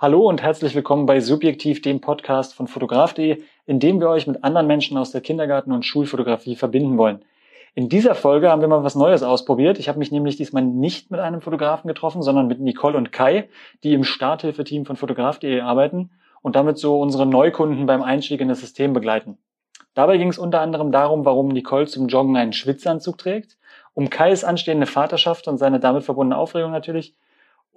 Hallo und herzlich willkommen bei Subjektiv, dem Podcast von fotograf.de, in dem wir euch mit anderen Menschen aus der Kindergarten- und Schulfotografie verbinden wollen. In dieser Folge haben wir mal was Neues ausprobiert. Ich habe mich nämlich diesmal nicht mit einem Fotografen getroffen, sondern mit Nicole und Kai, die im Starthilfeteam von fotograf.de arbeiten und damit so unsere Neukunden beim Einstieg in das System begleiten. Dabei ging es unter anderem darum, warum Nicole zum Joggen einen Schwitzanzug trägt, um Kais anstehende Vaterschaft und seine damit verbundene Aufregung natürlich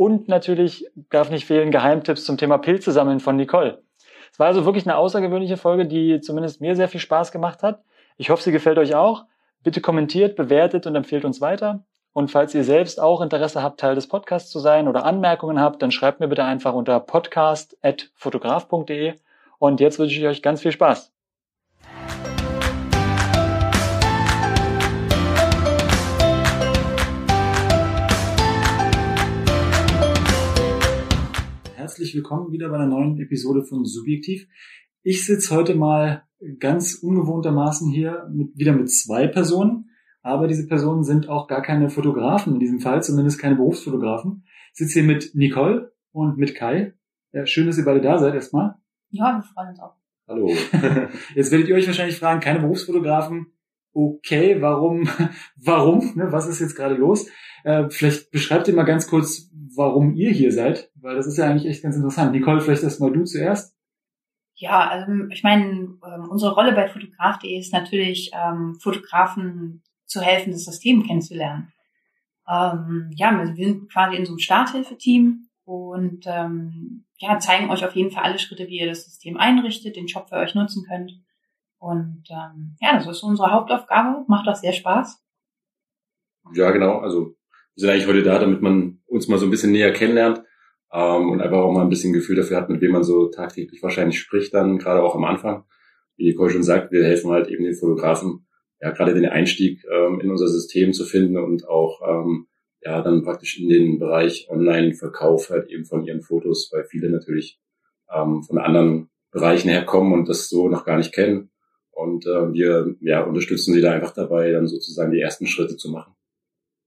und natürlich darf nicht fehlen Geheimtipps zum Thema Pilze sammeln von Nicole. Es war also wirklich eine außergewöhnliche Folge, die zumindest mir sehr viel Spaß gemacht hat. Ich hoffe, sie gefällt euch auch. Bitte kommentiert, bewertet und empfehlt uns weiter. Und falls ihr selbst auch Interesse habt, Teil des Podcasts zu sein oder Anmerkungen habt, dann schreibt mir bitte einfach unter podcast.fotograf.de. Und jetzt wünsche ich euch ganz viel Spaß. Herzlich willkommen wieder bei einer neuen Episode von Subjektiv. Ich sitze heute mal ganz ungewohntermaßen hier mit, wieder mit zwei Personen, aber diese Personen sind auch gar keine Fotografen in diesem Fall, zumindest keine Berufsfotografen. Ich sitze hier mit Nicole und mit Kai. Ja, schön, dass ihr beide da seid erstmal. Ja, wir freuen uns auch. Hallo. Jetzt werdet ihr euch wahrscheinlich fragen, keine Berufsfotografen, okay, warum, warum, ne, was ist jetzt gerade los? Äh, vielleicht beschreibt ihr mal ganz kurz, warum ihr hier seid, weil das ist ja eigentlich echt ganz interessant. Nicole, vielleicht erst mal du zuerst. Ja, also ich meine, ähm, unsere Rolle bei Fotograf.de ist natürlich, ähm, Fotografen zu helfen, das System kennenzulernen. Ähm, ja, wir sind quasi in so einem Starthilfeteam und ähm, ja, zeigen euch auf jeden Fall alle Schritte, wie ihr das System einrichtet, den Shop für euch nutzen könnt. Und ähm, ja, das ist unsere Hauptaufgabe, macht auch sehr Spaß. Ja, genau. Also wir sind eigentlich heute da, damit man uns mal so ein bisschen näher kennenlernt ähm, und einfach auch mal ein bisschen Gefühl dafür hat, mit wem man so tagtäglich wahrscheinlich spricht, dann gerade auch am Anfang. Wie Nicole schon sagt, wir helfen halt eben den Fotografen, ja, gerade den Einstieg ähm, in unser System zu finden und auch ähm, ja dann praktisch in den Bereich Online-Verkauf halt eben von ihren Fotos, weil viele natürlich ähm, von anderen Bereichen herkommen und das so noch gar nicht kennen. Und äh, wir ja, unterstützen sie da einfach dabei, dann sozusagen die ersten Schritte zu machen.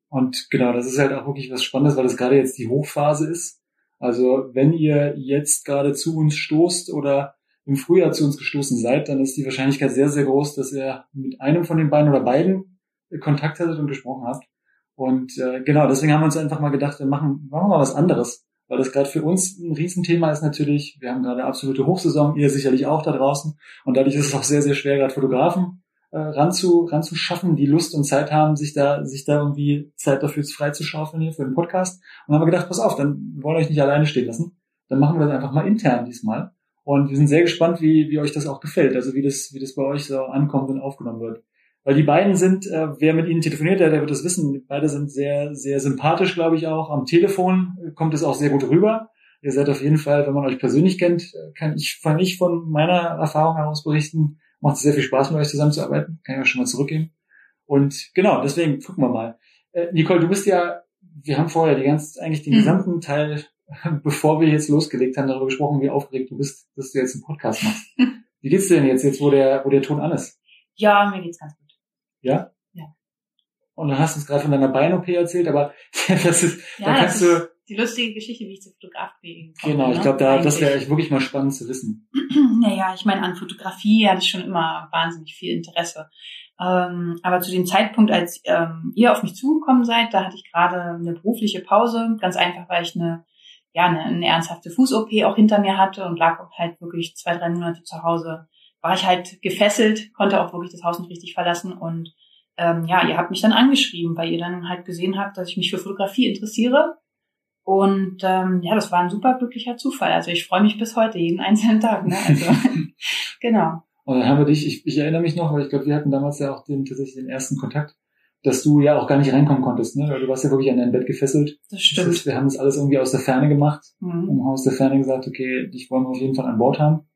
Und genau, das ist halt auch wirklich was Spannendes, weil das gerade jetzt die Hochphase ist. Also wenn ihr jetzt gerade zu uns stoßt oder im Frühjahr zu uns gestoßen seid, dann ist die Wahrscheinlichkeit sehr, sehr groß, dass ihr mit einem von den beiden oder beiden Kontakt hattet und gesprochen habt. Und äh, genau, deswegen haben wir uns einfach mal gedacht, wir machen, machen wir mal was anderes weil das gerade für uns ein Riesenthema ist natürlich. Wir haben gerade absolute Hochsaison, ihr sicherlich auch da draußen. Und dadurch ist es auch sehr, sehr schwer, gerade Fotografen äh, ranzu, ranzuschaffen, die Lust und Zeit haben, sich da, sich da irgendwie Zeit dafür freizuschaufeln hier für den Podcast. Und dann haben wir gedacht, pass auf, dann wollen wir euch nicht alleine stehen lassen. Dann machen wir das einfach mal intern diesmal. Und wir sind sehr gespannt, wie, wie euch das auch gefällt, also wie das, wie das bei euch so ankommt und aufgenommen wird. Weil die beiden sind, äh, wer mit ihnen telefoniert, der, der wird das wissen, beide sind sehr, sehr sympathisch, glaube ich auch. Am Telefon kommt es auch sehr gut rüber. Ihr seid auf jeden Fall, wenn man euch persönlich kennt, kann ich, kann ich von meiner Erfahrung heraus berichten, macht es sehr viel Spaß, mit euch zusammenzuarbeiten. Kann ich euch schon mal zurückgeben. Und genau, deswegen gucken wir mal. Äh, Nicole, du bist ja, wir haben vorher die ganz, eigentlich den mhm. gesamten Teil, bevor wir jetzt losgelegt haben, darüber gesprochen, wie aufgeregt du bist, dass du jetzt einen Podcast machst. Wie geht's dir denn jetzt, jetzt wo der, wo der Ton an ist? Ja, mir geht's ganz gut. Ja? Ja. Und dann hast du es gerade von deiner Bein-OP erzählt, aber das ist, ja, da kannst du. Die lustige Geschichte, wie ich zur Fotografie komme. Genau, ich glaube, da, das wäre echt wirklich mal spannend zu wissen. Naja, ich meine, an Fotografie hatte ich schon immer wahnsinnig viel Interesse. Ähm, aber zu dem Zeitpunkt, als ähm, ihr auf mich zugekommen seid, da hatte ich gerade eine berufliche Pause. Ganz einfach, weil ich eine, ja, eine, eine ernsthafte Fuß-OP auch hinter mir hatte und lag halt wirklich zwei, drei Monate zu Hause war ich halt gefesselt, konnte auch wirklich das Haus nicht richtig verlassen und ähm, ja, ihr habt mich dann angeschrieben, weil ihr dann halt gesehen habt, dass ich mich für Fotografie interessiere. Und ähm, ja, das war ein super glücklicher Zufall. Also ich freue mich bis heute jeden einzelnen Tag. Ne? Also genau. Und dann haben wir dich, ich, ich erinnere mich noch, weil ich glaube, wir hatten damals ja auch den, tatsächlich den ersten Kontakt, dass du ja auch gar nicht reinkommen konntest, ne? Weil du warst ja wirklich an dein Bett gefesselt. Das stimmt. Das heißt, wir haben das alles irgendwie aus der Ferne gemacht, mhm. und aus der Ferne gesagt, okay, dich wollen wir auf jeden Fall an Bord haben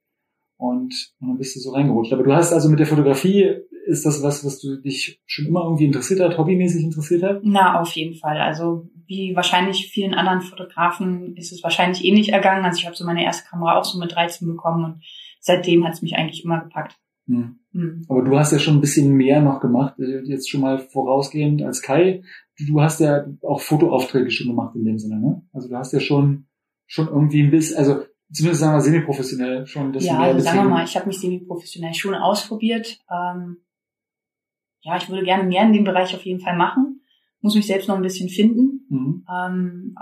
und, und dann bist du so reingerutscht. Aber du hast also mit der Fotografie, ist das was, was du dich schon immer irgendwie interessiert hat, hobbymäßig interessiert hat? Na, auf jeden Fall. Also wie wahrscheinlich vielen anderen Fotografen ist es wahrscheinlich ähnlich ergangen. Also ich habe so meine erste Kamera auch so mit 13 bekommen und seitdem hat es mich eigentlich immer gepackt. Hm. Hm. Aber du hast ja schon ein bisschen mehr noch gemacht, äh, jetzt schon mal vorausgehend als Kai. Du hast ja auch Fotoaufträge schon gemacht in dem Sinne, ne? Also du hast ja schon schon irgendwie ein bisschen, also zumindest sagen wir semi-professionell schon bisschen ja, also sagen wir mal, ich habe mich semi-professionell schon ausprobiert. Ähm, ja, ich würde gerne mehr in dem Bereich auf jeden Fall machen. Muss mich selbst noch ein bisschen finden. Mhm. Ähm,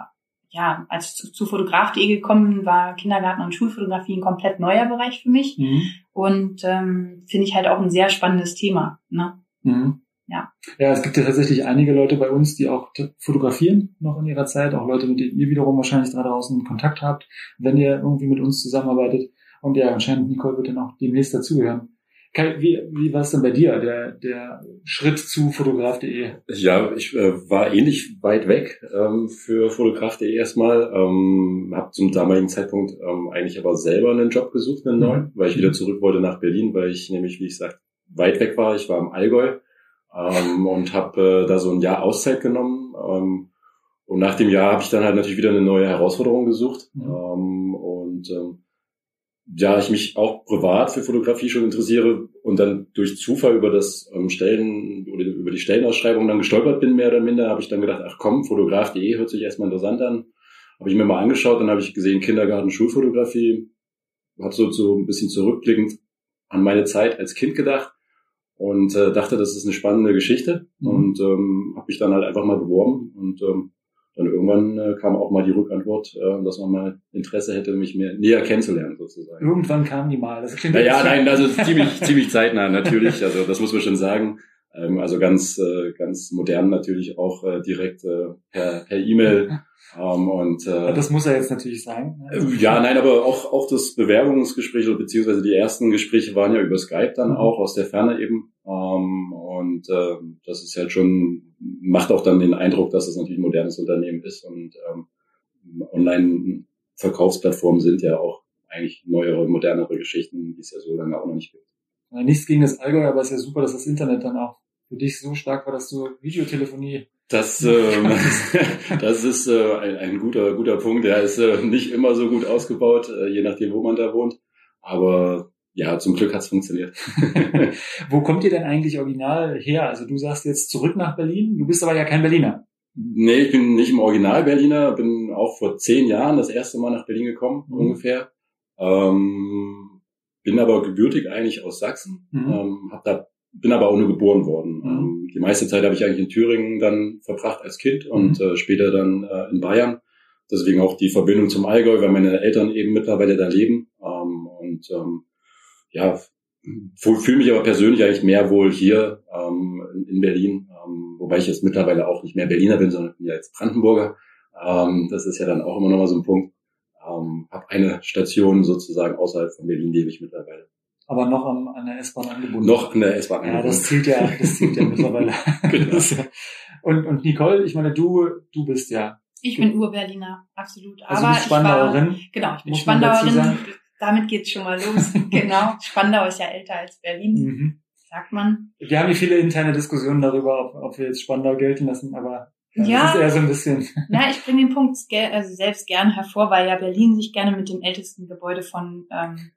ja, als zu, zu Fotograf.de gekommen war Kindergarten und Schulfotografie ein komplett neuer Bereich für mich. Mhm. Und ähm, finde ich halt auch ein sehr spannendes Thema. Ne? Mhm. Ja. Ja, es gibt ja tatsächlich einige Leute bei uns, die auch fotografieren noch in ihrer Zeit, auch Leute, mit denen ihr wiederum wahrscheinlich da draußen Kontakt habt, wenn ihr irgendwie mit uns zusammenarbeitet. Und ja, anscheinend Nicole wird dann auch demnächst dazugehören. Wie, wie war es denn bei dir, der, der Schritt zu fotograf.de? Ja, ich äh, war ähnlich weit weg ähm, für Fotograf.de erstmal. Ähm, habe zum damaligen Zeitpunkt ähm, eigentlich aber selber einen Job gesucht, einen neuen, weil ich wieder zurück wollte nach Berlin, weil ich nämlich, wie ich sagte, weit weg war. Ich war im Allgäu ähm, und habe äh, da so ein Jahr Auszeit genommen. Ähm, und nach dem Jahr habe ich dann halt natürlich wieder eine neue Herausforderung gesucht. Mhm. Ähm, und ähm, ja, ich mich auch privat für Fotografie schon interessiere und dann durch Zufall über das ähm, Stellen oder über die Stellenausschreibung dann gestolpert bin, mehr oder minder, habe ich dann gedacht, ach komm, fotograf.de hört sich erstmal interessant an. Habe ich mir mal angeschaut, dann habe ich gesehen Kindergarten, Schulfotografie, habe so, so ein bisschen zurückblickend an meine Zeit als Kind gedacht und äh, dachte, das ist eine spannende Geschichte Mhm. und ähm, habe mich dann halt einfach mal beworben und ähm, dann irgendwann äh, kam auch mal die Rückantwort, äh, dass man mal Interesse hätte, mich mehr näher kennenzulernen sozusagen. Irgendwann kam die mal. Das klingt Naja, nein, also ziemlich, ziemlich zeitnah natürlich. Also das muss man schon sagen. Ähm, also ganz, äh, ganz modern natürlich auch äh, direkt äh, per per E-Mail. Ähm, und äh, Das muss er jetzt natürlich sagen. ne? äh, ja, nein, aber auch auch das Bewerbungsgespräch oder beziehungsweise die ersten Gespräche waren ja über Skype dann Mhm. auch aus der Ferne eben. Ähm, und äh, das ist halt schon macht auch dann den Eindruck, dass es natürlich ein modernes Unternehmen ist und ähm, Online-Verkaufsplattformen sind ja auch eigentlich neuere, modernere Geschichten, die es ja so lange auch noch nicht gibt. Ja, Nichts gegen das Allgäu, aber es ist ja super, dass das Internet dann auch für dich so stark war, dass du Videotelefonie. Das, ähm, das ist äh, ein, ein guter, guter Punkt. Der ist äh, nicht immer so gut ausgebaut, äh, je nachdem, wo man da wohnt. Aber ja, zum Glück hat's funktioniert. Wo kommt ihr denn eigentlich original her? Also du sagst jetzt zurück nach Berlin, du bist aber ja kein Berliner. Nee, ich bin nicht im Original Berliner, bin auch vor zehn Jahren das erste Mal nach Berlin gekommen, Mhm. ungefähr. Ähm, bin aber gebürtig eigentlich aus Sachsen, Mhm. ähm, hab da, bin aber auch nur geboren worden. Mhm. Ähm, die meiste Zeit habe ich eigentlich in Thüringen dann verbracht als Kind und äh, später dann äh, in Bayern. Deswegen auch die Verbindung zum Allgäu, weil meine Eltern eben mittlerweile da leben. Ähm, und ähm, ja, fühle mich aber persönlich eigentlich mehr wohl hier ähm, in, in Berlin, ähm, wobei ich jetzt mittlerweile auch nicht mehr Berliner bin, sondern bin ja jetzt Brandenburger. Ähm, das ist ja dann auch immer noch mal so ein Punkt. Ähm, habe eine Station sozusagen außerhalb von Berlin, lebe ich mittlerweile. Aber noch am, an der S-Bahn angebunden. Noch an der S-Bahn. Ja, das zählt ja, das zählt ja mittlerweile. Genau. Und, und Nicole, ich meine, du, du bist ja, Ich bin Ur-Berliner, absolut. also du Aber bist ich war, Spandauerin. genau, ich bin Spandauerin. Damit geht's schon mal los. genau. Spandau ist ja älter als Berlin, Mhm. sagt man. Wir haben hier viele interne Diskussionen darüber, ob, ob wir jetzt Spandau gelten lassen, aber äh, Ja. das ist eher so ein bisschen. Na, ich bringe den Punkt also selbst gern hervor, weil ja Berlin sich gerne mit dem ältesten Gebäude von, ähm,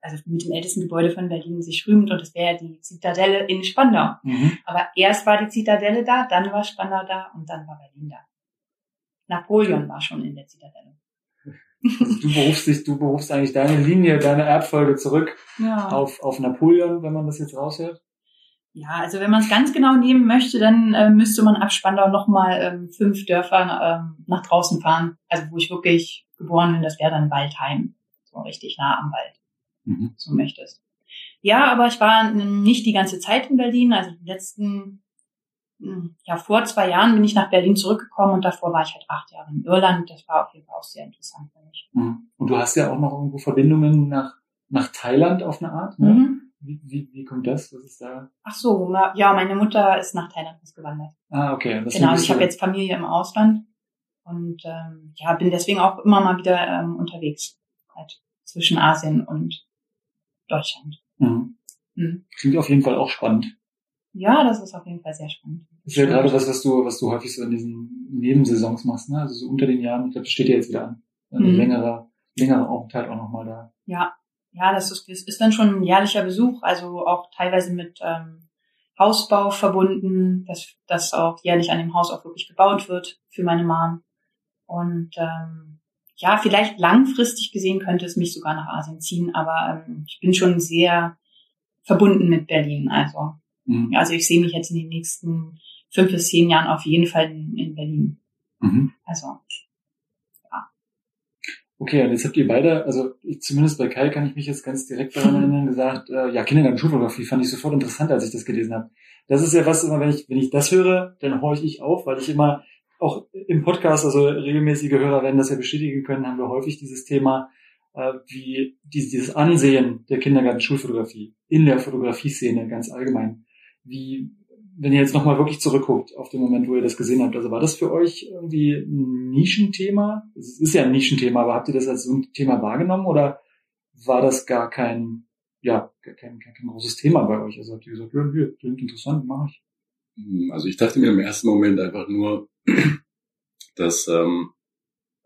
also mit dem ältesten Gebäude von Berlin sich rühmt und das wäre ja die Zitadelle in Spandau. Mhm. Aber erst war die Zitadelle da, dann war Spandau da und dann war Berlin da. Napoleon war schon in der Zitadelle. Also du berufst dich, du berufst eigentlich deine Linie, deine Erbfolge zurück Ja. auf, auf Napoleon, wenn man das jetzt raushört. Ja, also wenn man es ganz genau nehmen möchte, dann äh, müsste man ab Spandau nochmal ähm, fünf Dörfer ähm, nach draußen fahren. Also wo ich wirklich geboren bin, das wäre dann Waldheim. So richtig nah am Wald, Mhm. so möchtest. Ja, aber ich war nicht die ganze Zeit in Berlin. Also die letzten, ja, vor zwei Jahren bin ich nach Berlin zurückgekommen und davor war ich halt acht Jahre in Irland. Das war auf jeden Fall auch sehr interessant für mich. Mhm. Und du hast ja auch noch irgendwo Verbindungen nach, nach Thailand auf eine Art. Ne? Mhm. Wie, wie, wie kommt das? Was ist da? Ach so, ja, meine Mutter ist nach Thailand ausgewandert. Ah, okay. Das Genau, also ich habe jetzt Familie im Ausland und ähm, ja, bin deswegen auch immer mal wieder ähm, unterwegs, halt zwischen Asien und Deutschland. Mhm. Mhm. Klingt auf jeden Fall auch spannend. Ja, das ist auf jeden Fall sehr spannend. Das ist ja gerade was, was du, was du häufig so in diesen Nebensaisons machst, ne? Also so unter den Jahren, ich glaube, das steht ja jetzt wieder an. Ein Mhm. längerer, längerer Aufenthalt auch nochmal da. Ja, ja, das ist, das ist dann schon ein jährlicher Besuch, also auch teilweise mit ähm, Hausbau verbunden, dass, dass auch jährlich an dem Haus auch wirklich gebaut wird für meine Mom. Und ähm, ja, vielleicht langfristig gesehen könnte es mich sogar nach Asien ziehen, aber ähm, ich bin schon sehr verbunden mit Berlin. Also, mhm. also ich sehe mich jetzt in den nächsten fünf bis zehn Jahren auf jeden Fall in, in Berlin. Mhm. Also, ja. Okay, und jetzt habt ihr beide, also ich, zumindest bei Kai kann ich mich jetzt ganz direkt daran erinnern, gesagt, äh, ja, Kindergarten Schulfotografie fand ich sofort interessant, als ich das gelesen habe. Das ist ja was, immer wenn ich, wenn ich das höre, dann horche ich auf, weil ich immer auch im Podcast, also regelmäßige Hörer werden das ja bestätigen können, haben wir häufig dieses Thema, äh, wie dieses Ansehen der Kindergarten-Schulfotografie in der Fotografie-Szene ganz allgemein. Wie, wenn ihr jetzt nochmal wirklich zurückguckt auf den Moment, wo ihr das gesehen habt, also war das für euch irgendwie ein Nischenthema? Es ist ja ein Nischenthema, aber habt ihr das als so ein Thema wahrgenommen oder war das gar kein, ja, kein, kein, kein großes Thema bei euch? Also habt ihr gesagt, ja, hier, klingt interessant, mache ich. Hm, also ich dachte mir im ersten Moment einfach nur, dass, ähm,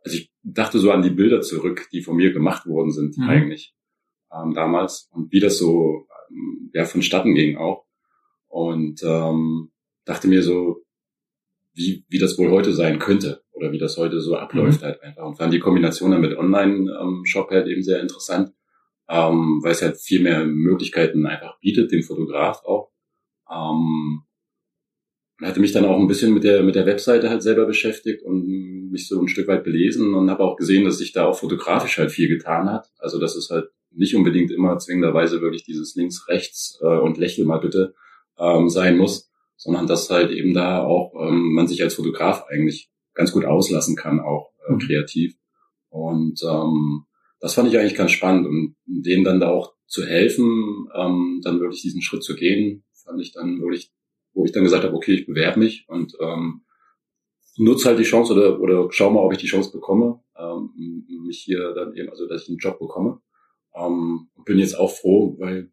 also ich dachte so an die Bilder zurück, die von mir gemacht worden sind mhm. eigentlich ähm, damals und wie das so ähm, ja vonstatten ging auch und ähm, dachte mir so, wie, wie das wohl heute sein könnte oder wie das heute so abläuft mhm. halt einfach. Und fand die Kombination dann mit Online-Shop halt eben sehr interessant, ähm, weil es halt viel mehr Möglichkeiten einfach bietet, dem Fotograf auch. Ähm, und hatte mich dann auch ein bisschen mit der mit der Webseite halt selber beschäftigt und mich so ein Stück weit belesen und habe auch gesehen, dass sich da auch fotografisch halt viel getan hat. Also dass es halt nicht unbedingt immer zwingenderweise wirklich dieses links rechts äh, und lächel mal bitte ähm, sein muss, sondern dass halt eben da auch ähm, man sich als Fotograf eigentlich ganz gut auslassen kann, auch äh, mhm. kreativ. Und ähm, das fand ich eigentlich ganz spannend und denen dann da auch zu helfen, ähm, dann wirklich diesen Schritt zu gehen, fand ich dann wirklich wo ich dann gesagt habe, okay, ich bewerbe mich und ähm, nutze halt die Chance oder, oder schau mal, ob ich die Chance bekomme, ähm, mich hier dann eben, also dass ich einen Job bekomme. Ähm, bin jetzt auch froh, weil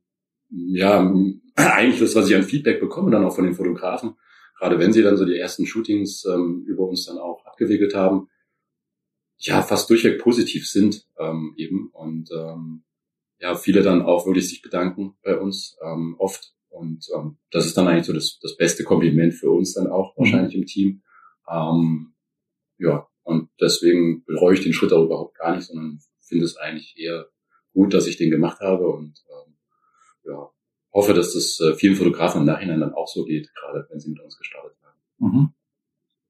ja, eigentlich das, was ich an Feedback bekomme, dann auch von den Fotografen, gerade wenn sie dann so die ersten Shootings ähm, über uns dann auch abgewickelt haben, ja, fast durchweg positiv sind ähm, eben. Und ähm, ja, viele dann auch wirklich sich bedanken bei uns, ähm, oft. Und ähm, das ist dann eigentlich so das, das beste Kompliment für uns dann auch mhm. wahrscheinlich im Team. Ähm, ja, und deswegen bereue ich den Schritt auch überhaupt gar nicht, sondern finde es eigentlich eher gut, dass ich den gemacht habe. Und ähm, ja, hoffe, dass das äh, vielen Fotografen im Nachhinein dann auch so geht, gerade wenn sie mit uns gestartet haben. Mhm.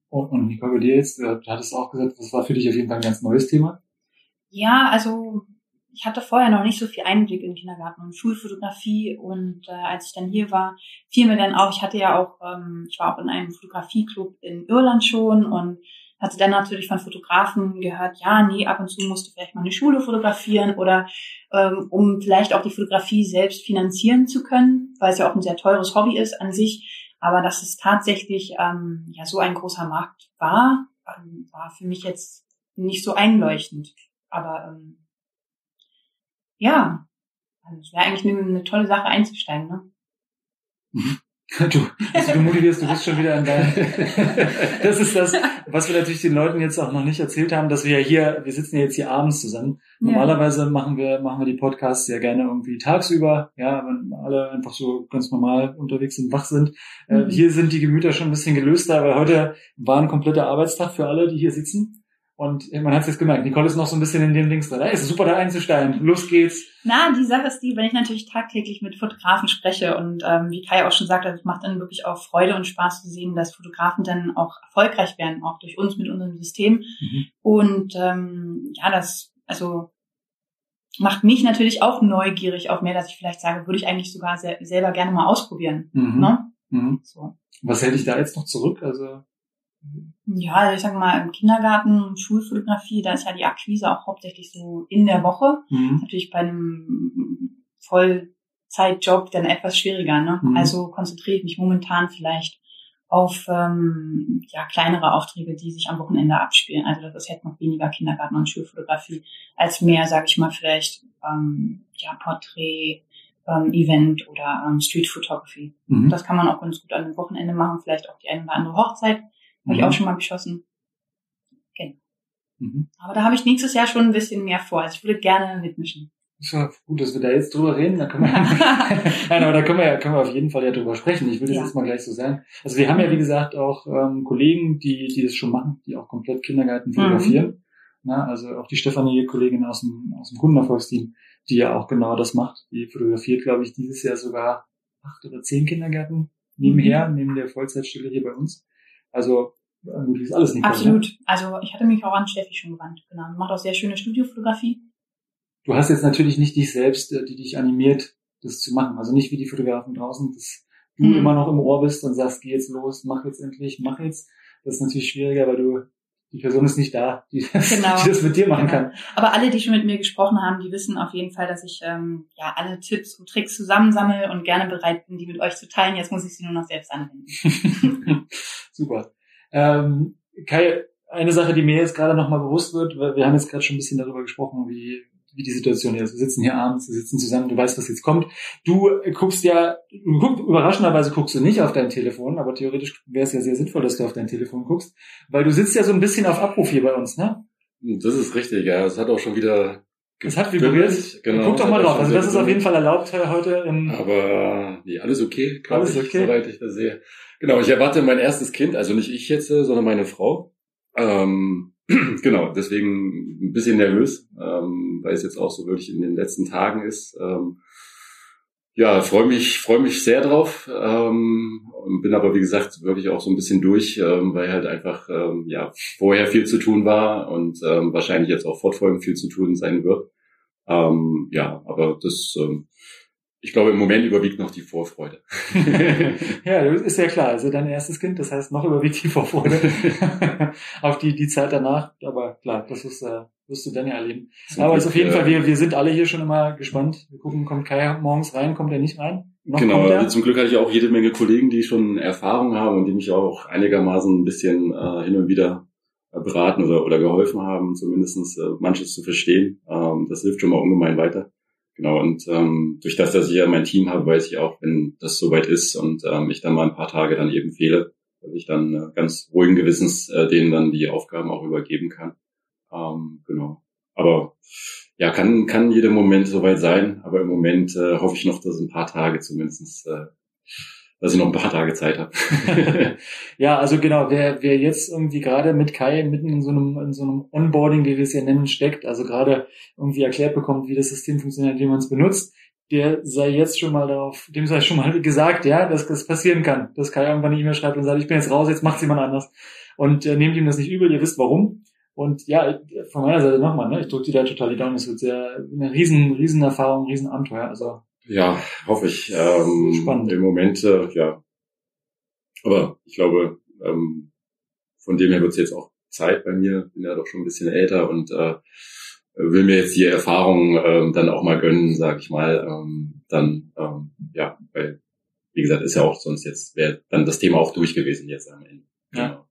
Und, und Nicole, bei dir jetzt, äh, du hattest auch gesagt, das war für dich auf jeden Fall ein ganz neues Thema. Ja, also ich hatte vorher noch nicht so viel Einblick in Kindergarten und Schulfotografie und äh, als ich dann hier war, fiel mir dann auch, ich hatte ja auch, ähm, ich war auch in einem Fotografieclub in Irland schon und hatte dann natürlich von Fotografen gehört, ja, nee, ab und zu musst du vielleicht mal eine Schule fotografieren oder ähm, um vielleicht auch die Fotografie selbst finanzieren zu können, weil es ja auch ein sehr teures Hobby ist an sich. Aber dass es tatsächlich ähm, ja so ein großer Markt war, ähm, war für mich jetzt nicht so einleuchtend. Aber ähm, ja, also es wäre eigentlich eine, eine, tolle Sache einzusteigen, ne? Mhm. Du, also du motivierst, du bist schon wieder an deinem. das ist das, was wir natürlich den Leuten jetzt auch noch nicht erzählt haben, dass wir ja hier, wir sitzen ja jetzt hier abends zusammen. Normalerweise ja. machen wir, machen wir die Podcasts sehr gerne irgendwie tagsüber, ja, wenn alle einfach so ganz normal unterwegs und wach sind. Äh, mhm. hier sind die Gemüter schon ein bisschen gelöster, weil heute war ein kompletter Arbeitstag für alle, die hier sitzen. Und man hat es jetzt gemerkt, Nicole ist noch so ein bisschen in dem Dings drin. Da ist super, da einzusteigen. Los geht's. Na, die Sache ist die, wenn ich natürlich tagtäglich mit Fotografen spreche und ähm, wie Kai auch schon sagte, es macht dann wirklich auch Freude und Spaß zu sehen, dass Fotografen dann auch erfolgreich werden, auch durch uns mit unserem System. Mhm. Und ähm, ja, das, also macht mich natürlich auch neugierig auf mehr, dass ich vielleicht sage, würde ich eigentlich sogar sehr, selber gerne mal ausprobieren. Mhm. Ne? Mhm. So. Was hält dich da jetzt noch zurück? Also ja, also ich sage mal, im Kindergarten, Schulfotografie, da ist ja die Akquise auch hauptsächlich so in der Woche. Mhm. Natürlich bei einem Vollzeitjob dann etwas schwieriger. Ne? Mhm. Also konzentriere ich mich momentan vielleicht auf ähm, ja, kleinere Aufträge, die sich am Wochenende abspielen. Also das ist jetzt noch weniger Kindergarten und Schulfotografie als mehr, sage ich mal, vielleicht ähm, ja, Porträt, ähm, Event oder ähm, Street Photography. Mhm. Das kann man auch ganz gut an einem Wochenende machen, vielleicht auch die eine oder andere Hochzeit. Habe mhm. ich auch schon mal geschossen. Genau. Mhm. Aber da habe ich nächstes Jahr schon ein bisschen mehr vor. Also ich würde gerne mitmischen. Ja, gut, dass wir da jetzt drüber reden. Da können wir, Nein, aber da können wir ja können wir auf jeden Fall ja drüber sprechen. Ich will das ja. jetzt mal gleich so sagen. Also wir haben ja wie gesagt auch ähm, Kollegen, die die das schon machen, die auch komplett Kindergarten fotografieren. Mhm. Ne? Also auch die Stefanie, Kollegin aus dem, aus dem Kundenerfolgsteam, die ja auch genau das macht. Die fotografiert, glaube ich, dieses Jahr sogar acht oder zehn Kindergärten nebenher, mhm. neben der Vollzeitstelle hier bei uns. Also äh, ist alles nicht Absolut. Ne? Also ich hatte mich auch an Steffi schon gewandt. Genau. Macht auch sehr schöne Studiofotografie. Du hast jetzt natürlich nicht dich selbst, äh, die dich animiert, das zu machen. Also nicht wie die Fotografen draußen, dass du mhm. immer noch im Ohr bist und sagst, geh jetzt los, mach jetzt endlich, mach jetzt. Das ist natürlich schwieriger, weil du die Person ist nicht da, die, genau. die das mit dir machen genau. kann. Aber alle, die schon mit mir gesprochen haben, die wissen auf jeden Fall, dass ich ähm, ja alle Tipps und Tricks zusammensammle und gerne bereit bin, die mit euch zu teilen. Jetzt muss ich sie nur noch selbst anwenden. Super. Ähm, Kai, eine Sache, die mir jetzt gerade nochmal bewusst wird, weil wir haben jetzt gerade schon ein bisschen darüber gesprochen, wie wie die Situation ist. Wir sitzen hier abends, wir sitzen zusammen, du weißt, was jetzt kommt. Du guckst ja, du guck, überraschenderweise guckst du nicht auf dein Telefon, aber theoretisch wäre es ja sehr sinnvoll, dass du auf dein Telefon guckst, weil du sitzt ja so ein bisschen auf Abruf hier bei uns, ne? Das ist richtig, ja. Es hat auch schon wieder es hat vibriert. Genau. Guck doch mal drauf. Also das ist auf jeden Fall erlaubt äh, heute. Im Aber nee, alles okay, alles ich, okay. soweit ich das sehe. Genau, ich erwarte mein erstes Kind, also nicht ich jetzt, äh, sondern meine Frau. Ähm, genau, deswegen ein bisschen nervös, ähm, weil es jetzt auch so wirklich in den letzten Tagen ist. Ähm, ja, freue mich, freue mich sehr drauf. Ähm, bin aber wie gesagt wirklich auch so ein bisschen durch, ähm, weil halt einfach ähm, ja vorher viel zu tun war und ähm, wahrscheinlich jetzt auch fortfolgend viel zu tun sein wird. Ähm, ja, aber das ähm, ich glaube, im Moment überwiegt noch die Vorfreude. ja, ist ja klar. Also dein erstes Kind, das heißt, noch überwiegt die Vorfreude auf die, die Zeit danach. Aber klar, das ist, äh, wirst du dann ja erleben. Zum Aber also auf jeden Fall, wir, wir sind alle hier schon immer gespannt. Wir gucken, kommt Kai morgens rein, kommt er nicht rein? Noch genau, also zum Glück hatte ich auch jede Menge Kollegen, die schon Erfahrung haben und die mich auch einigermaßen ein bisschen äh, hin und wieder beraten oder, oder geholfen haben, zumindestens äh, manches zu verstehen. Ähm, das hilft schon mal ungemein weiter. Genau, und ähm, durch das, dass ich ja mein Team habe, weiß ich auch, wenn das soweit ist und ähm, ich dann mal ein paar Tage dann eben fehle, dass ich dann äh, ganz ruhigen Gewissens äh, denen dann die Aufgaben auch übergeben kann. Ähm, genau. Aber ja, kann, kann jeder Moment soweit sein, aber im Moment äh, hoffe ich noch, dass ein paar Tage zumindestens äh, dass ich noch ein paar Tage Zeit habe. ja, also genau, wer, wer jetzt irgendwie gerade mit Kai mitten in so einem, in so einem Onboarding, wie wir es ja nennen, steckt, also gerade irgendwie erklärt bekommt, wie das System funktioniert, wie man es benutzt, der sei jetzt schon mal darauf, dem sei schon mal gesagt, ja, dass das passieren kann, dass Kai irgendwann nicht mehr schreibt und sagt, ich bin jetzt raus, jetzt macht jemand anders. Und äh, nehmt ihm das nicht übel, ihr wisst warum. Und ja, von meiner Seite nochmal, ne, ich drücke dir da total die Daumen, es wird sehr eine riesen, riesen Erfahrung, riesen Abenteuer. Also ja, hoffe ich. Ähm, Spannend. Im Moment, äh, ja. Aber ich glaube, ähm, von dem her wird es jetzt auch Zeit bei mir. Bin ja doch schon ein bisschen älter und äh, will mir jetzt die Erfahrung ähm, dann auch mal gönnen, sag ich mal. Ähm, dann, ähm, ja, weil, wie gesagt, ist ja auch sonst jetzt, wäre dann das Thema auch durch gewesen jetzt am Ende. Ja. Genau.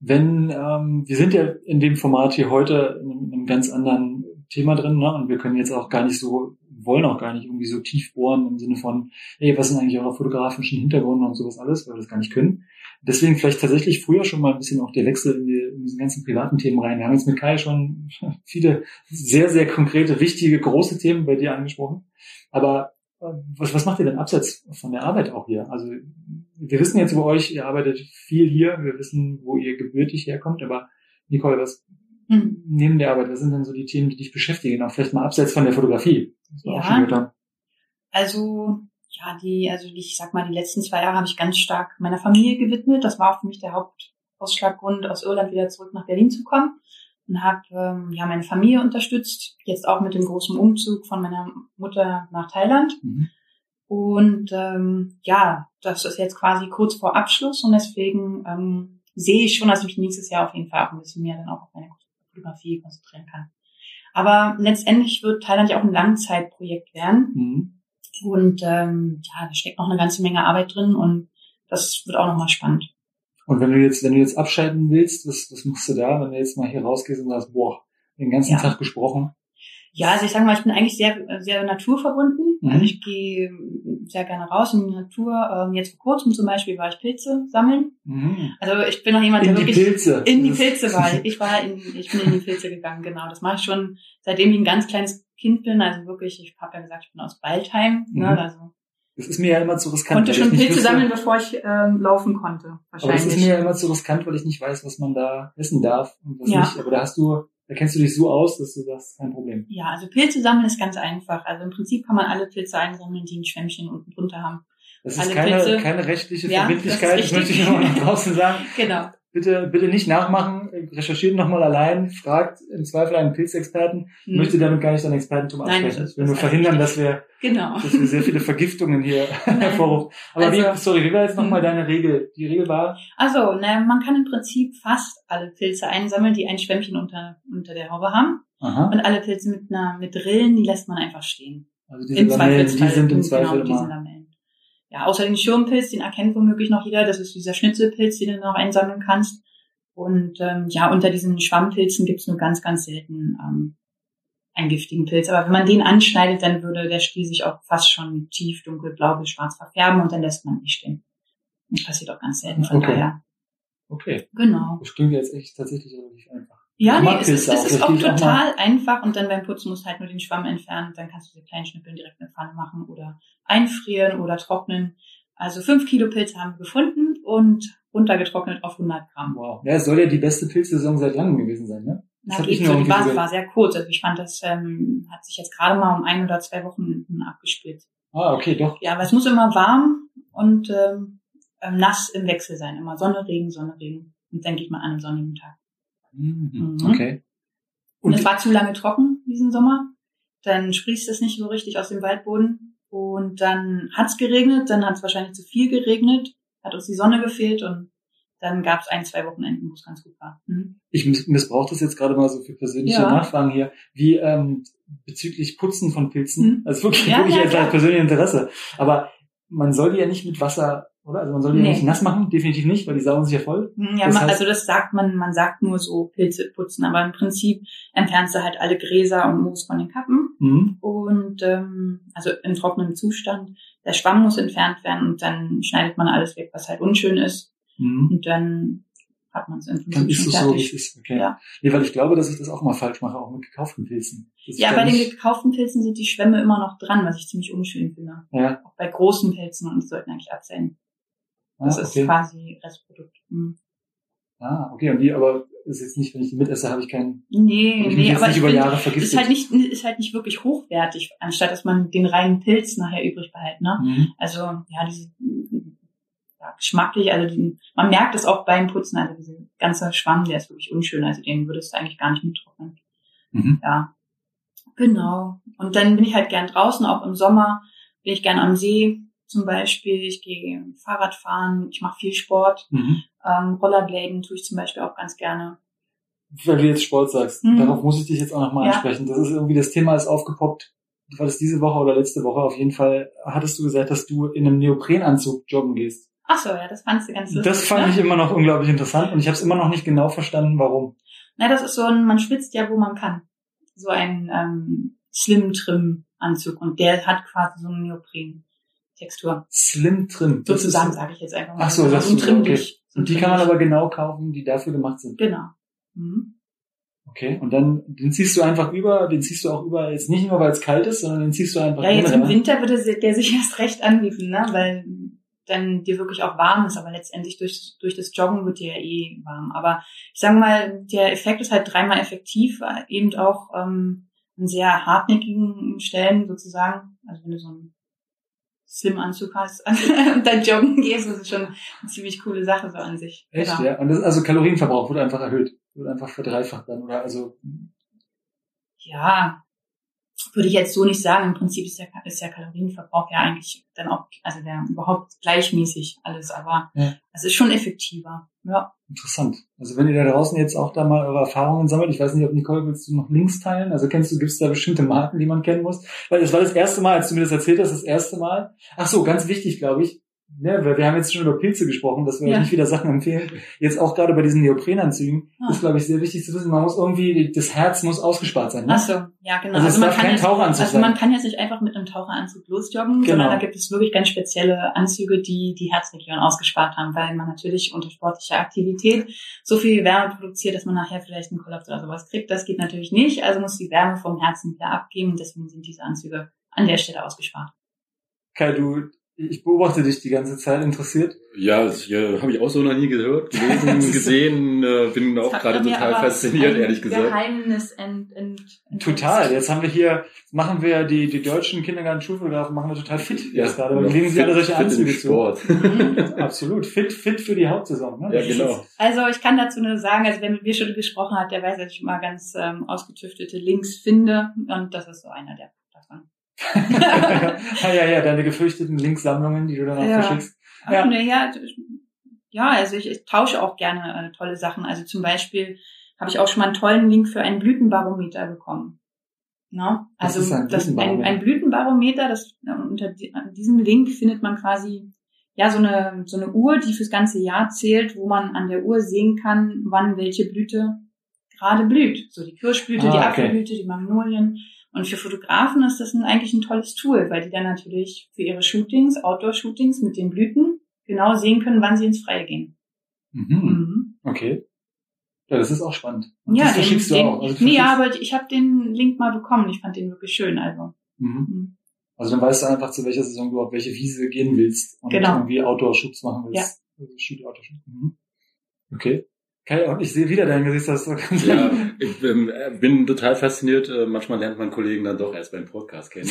Wenn, ähm, wir sind ja in dem Format hier heute in einem ganz anderen Thema drin, ne? Und wir können jetzt auch gar nicht so wollen auch gar nicht irgendwie so tief bohren im Sinne von, hey, was sind eigentlich eure fotografischen Hintergründe und sowas alles, weil wir das gar nicht können. Deswegen vielleicht tatsächlich früher schon mal ein bisschen auch der Wechsel in, die, in diese ganzen privaten Themen rein. Wir haben jetzt mit Kai schon viele sehr, sehr konkrete, wichtige, große Themen bei dir angesprochen. Aber was, was macht ihr denn abseits von der Arbeit auch hier? Also wir wissen jetzt über euch, ihr arbeitet viel hier, wir wissen, wo ihr gebürtig herkommt, aber Nicole, was mhm. neben der Arbeit, was sind denn so die Themen, die dich beschäftigen? Auch vielleicht mal abseits von der Fotografie. Ja. Also, ja, die, also ich sag mal, die letzten zwei Jahre habe ich ganz stark meiner Familie gewidmet. Das war für mich der Hauptausschlaggrund, aus Irland wieder zurück nach Berlin zu kommen. Und habe ähm, ja meine Familie unterstützt, jetzt auch mit dem großen Umzug von meiner Mutter nach Thailand. Mhm. Und ähm, ja, das ist jetzt quasi kurz vor Abschluss und deswegen ähm, sehe ich schon, dass ich mich nächstes Jahr auf jeden Fall auch ein bisschen mehr dann auch auf meine Fotografie konzentrieren kann. Aber letztendlich wird Thailand ja auch ein Langzeitprojekt werden. Mhm. Und ähm, ja, da steckt noch eine ganze Menge Arbeit drin und das wird auch nochmal spannend. Und wenn du jetzt, wenn du jetzt abschalten willst, was, was machst du da, wenn du jetzt mal hier rausgehst und sagst, boah, den ganzen ja. Tag gesprochen? Ja, also ich sage mal, ich bin eigentlich sehr, sehr naturverbunden. Mhm. Also ich gehe sehr gerne raus in die Natur. Ähm, jetzt vor kurzem zum Beispiel war ich Pilze sammeln. Mhm. Also ich bin noch jemand, der in wirklich die Pilze. in die Pilze war. Ich war in, ich bin in die Pilze gegangen, genau. Das mache ich schon seitdem ich ein ganz kleines Kind bin. Also wirklich, ich habe ja gesagt, ich bin aus Baldheim. Ne? Mhm. Ne? Also das ist mir ja immer zu riskant. Konnte schon Pilze sammeln, bevor ich ähm, laufen konnte. Wahrscheinlich. Aber das ist mir ja immer zu riskant, weil ich nicht weiß, was man da essen darf und was ja. nicht. Aber da hast du da kennst du dich so aus, dass du sagst, kein Problem. Ja, also Pilze sammeln ist ganz einfach. Also im Prinzip kann man alle Pilze einsammeln, die ein Schwämmchen unten drunter haben. Das ist keine, keine rechtliche Ja, Verbindlichkeit, das möchte ich nochmal nach draußen sagen. Genau. Bitte, bitte nicht nachmachen, recherchiert nochmal allein, fragt im Zweifel einen Pilzexperten. Ich Hm. möchte damit gar nicht dein Expertentum Nein, absprechen. das- Ich will nur verhindern, dass wir, Genau. dass wir sehr viele Vergiftungen hier hervorrufen. Aber wie, Also- sorry, wie war jetzt nochmal Hm. deine Regel? Die Regel war, Also, ne, man kann im Prinzip fast alle Pilze einsammeln, die ein Schwämmchen unter, unter der Haube haben. aha, Und alle Pilze mit einer, mit Rillen, die lässt man einfach stehen. also diese Im Lamellen, die sind im Zweifel genau, immer. Ja, außer den Schirmpilz, den erkennt womöglich noch jeder. Das ist dieser Schnitzelpilz, den du noch einsammeln kannst. Und ähm, ja, unter diesen Schwammpilzen gibt's nur ganz, ganz selten ähm, einen giftigen Pilz. Aber wenn man den anschneidet, dann würde der Stiel sich auch fast schon tief dunkelblau bis schwarz verfärben und dann lässt man ihn stehen. Das passiert auch ganz selten. Von Okay. daher, Okay, genau. das klingt jetzt echt tatsächlich relativ einfach. Ja, nee, es ist, es auch, ist auch ich auch total einfach und dann beim Putzen musst du halt nur den Schwamm entfernen, dann kannst du die kleinen Schnippeln direkt in eine Pfanne machen oder einfrieren oder trocknen. Also fünf Kilo Pilze haben wir gefunden und runtergetrocknet auf 100 Gramm. Wow. Ja, es soll ja die beste Pilzsaison seit langem gewesen sein, ne? Das Na, nur so, die Basis war sehr kurz. Also ich fand, das ähm, hat sich jetzt gerade mal um ein oder zwei Wochen abgespielt. Ah, okay, doch. Ja, aber es muss immer warm und ähm, ähm, nass im Wechsel sein. Immer Sonne, Regen, Sonne, Regen. Und denke ich mal an einem sonnigen Tag. Mhm. Mhm. Okay. Und Und es war zu lange trocken diesen Sommer. Dann sprießt es nicht so richtig aus dem Waldboden. Und dann hat's geregnet, dann hat's wahrscheinlich zu viel geregnet, hat uns die Sonne gefehlt und dann gab's ein, zwei Wochenenden, wo es ganz gut war. Mhm. ich miss- missbrauche das jetzt gerade mal so für persönliche Ja. Nachfragen hier, wie ähm, bezüglich Putzen von Pilzen. Mhm. Also wirklich, Ja, wirklich ja, als persönliches Interesse. Aber man soll die ja nicht mit Wasser, oder? Also man soll die Nee. nicht nass machen, definitiv nicht, weil die saugen sich ja voll. Ja, Das heißt- also das sagt man, man sagt nur so Pilze putzen, aber im Prinzip entfernst du halt alle Gräser und Moos von den Kappen Mhm. und ähm, also im trockenen Zustand. Der Schwamm muss entfernt werden und dann schneidet man alles weg, was halt unschön ist Mhm. und dann hat man es im Dann ist es so, wie es ist. Okay. Ja. Nee, weil ich glaube, dass ich das auch mal falsch mache, auch mit gekauften Pilzen. Das Ja, bei den gekauften Pilzen sind die Schwämme immer noch dran, was ich ziemlich unschön finde. Ja, Auch bei großen Pilzen und sollten eigentlich absehen. Das ah, ist okay. quasi Restprodukt. Hm. Ah, okay. Und die, aber ist jetzt nicht, wenn ich die mitesse, habe ich keinen, Nee, ich nee, aber nicht ich über Jahre ist vergiftet. halt nicht ist halt nicht wirklich hochwertig, anstatt dass man den reinen Pilz nachher übrig behält. Ne? Mhm. Also ja, diese ja, geschmacklich, also die, man merkt es auch beim Putzen, also dieser ganze Schwamm, der ist wirklich unschön, also den würdest du eigentlich gar nicht mittrocknen. Mhm. Ja, genau. Und dann bin ich halt gern draußen, auch im Sommer bin ich gern am See zum Beispiel. Ich gehe Fahrrad fahren, ich mache viel Sport. Mhm. Ähm, Rollerbladen tue ich zum Beispiel auch ganz gerne. Weil du jetzt Sport sagst, Mhm. darauf muss ich dich jetzt auch nochmal Ja. ansprechen. Das ist irgendwie, das Thema ist aufgepoppt. War das diese Woche oder letzte Woche? Auf jeden Fall hattest du gesagt, dass du in einem Neoprenanzug joggen gehst. Ach so, ja, das fandst du ganz lustig. Das fand ne? ich immer noch unglaublich interessant und ich habe es immer noch nicht genau verstanden, warum. Na, das ist so ein, man schwitzt ja, wo man kann. So ein ähm, Slim-Trim-Anzug und der hat quasi so eine Neopren-Textur. Slim Trim. Das Sozusagen, ist- sage ich jetzt einfach mal. Ach so, ein du, Trim okay. ein Und die kann man aber genau kaufen, die dafür gemacht sind. Genau. Mhm. Okay. Und dann, den ziehst du einfach über, den ziehst du auch über, jetzt nicht nur, weil es kalt ist, sondern den ziehst du einfach Ja, jetzt im. Winter würde der sich erst recht anbieten, ne? weil dann dir wirklich auch warm ist, aber letztendlich durch, durch das Joggen wird dir ja eh warm. Aber ich sage mal, der Effekt ist halt dreimal effektiv, äh, eben auch ähm, an sehr hartnäckigen Stellen sozusagen. Also wenn du so einen Slim-Anzug hast und dann joggen gehst, das ist schon eine ziemlich coole Sache so an sich. Echt, Genau. ja. Und das, also Kalorienverbrauch wird einfach erhöht. Wird einfach verdreifacht dann, oder? Also, Ja, würde ich jetzt so nicht sagen. Im Prinzip ist der, ist der Kalorienverbrauch ja eigentlich dann auch, also der überhaupt gleichmäßig alles, aber Ja. es ist schon effektiver. Ja. interessant. Also wenn ihr da draußen jetzt auch da mal eure Erfahrungen sammelt, ich weiß nicht, ob Nicole, willst du noch Links teilen? Also kennst du, gibt es da bestimmte Marken, die man kennen muss? Weil das war das erste Mal, als du mir das erzählt hast, das erste Mal. Ach so, ganz wichtig, glaube ich. Ne, weil wir haben jetzt schon über Pilze gesprochen, dass wir Ja. euch nicht wieder Sachen empfehlen. Jetzt auch gerade bei diesen Neoprenanzügen Ah. ist, glaube ich, sehr wichtig zu wissen, man muss irgendwie, das Herz muss ausgespart sein. Ne? Ach so, ja genau. Also es darf kein jetzt, Taucheranzug also sein. man kann jetzt nicht einfach mit einem Taucheranzug losjoggen, Genau. sondern da gibt es wirklich ganz spezielle Anzüge, die die Herzregion ausgespart haben, weil man natürlich unter sportlicher Aktivität so viel Wärme produziert, dass man nachher vielleicht einen Kollaps oder sowas kriegt. Das geht natürlich nicht, also muss die Wärme vom Herzen wieder abgeben und deswegen sind diese Anzüge an der Stelle ausgespart. Kai, du, Ich beobachte dich die ganze Zeit interessiert. Ja, das äh, habe ich auch so noch nie gehört, gelesen, gesehen, äh, bin auch gerade total fasziniert, ehrlich gesagt. Geheimnis ent, ent, ent Total. Jetzt haben wir hier, machen wir die, die deutschen Kindergarten-Schulfotografen machen wir total fit ja, jetzt gerade, weil legen sie alle solche Anzüge zu. Sport. Mhm, absolut. Fit, fit für die Hauptsaison. Ne? Ja, genau. Also ich kann dazu nur sagen, also wer mit mir schon gesprochen hat, der weiß, dass ich immer ganz ähm, ausgetüftete Links finde und das ist so einer der. ja, ja, ja, deine gefürchteten Linksammlungen, die du dann auch Ja. verschickst. Ja. nee, ja, ja, also ich, ich tausche auch gerne äh, tolle Sachen. Also zum Beispiel habe ich auch schon mal einen tollen Link für ein Blütenbarometer bekommen. Ne? Was Also ist ein das, ein, Blütenbarometer? ein Blütenbarometer, das äh, unter diesem Link findet man quasi ja so eine so eine Uhr, die fürs ganze Jahr zählt, wo man an der Uhr sehen kann, wann welche Blüte gerade blüht. So die Kirschblüte, Ah, die okay. Apfelblüte, die Magnolien. Und für Fotografen ist das ein, eigentlich ein tolles Tool, weil die dann natürlich für ihre Shootings, Outdoor-Shootings mit den Blüten genau sehen können, wann sie ins Freie gehen. Mhm. Mhm. Okay. Ja, das ist auch spannend. Und Ja, das den, verschickst du den, auch. Also nee, verschickst- aber ich habe den Link mal bekommen. Ich fand den wirklich schön. Also Mhm. mhm. Also dann weißt du einfach, zu welcher Saison du auf welche Wiese gehen willst und Genau. irgendwie Outdoor-Shoots machen willst. Also Shoot Outdoor -Shoot. Mhm. Okay. Kai, und ich sehe wieder dein Gesichtsausdruck. Ja, ich ähm, äh, bin total fasziniert. Äh, Manchmal lernt man Kollegen dann doch erst beim Podcast kennen.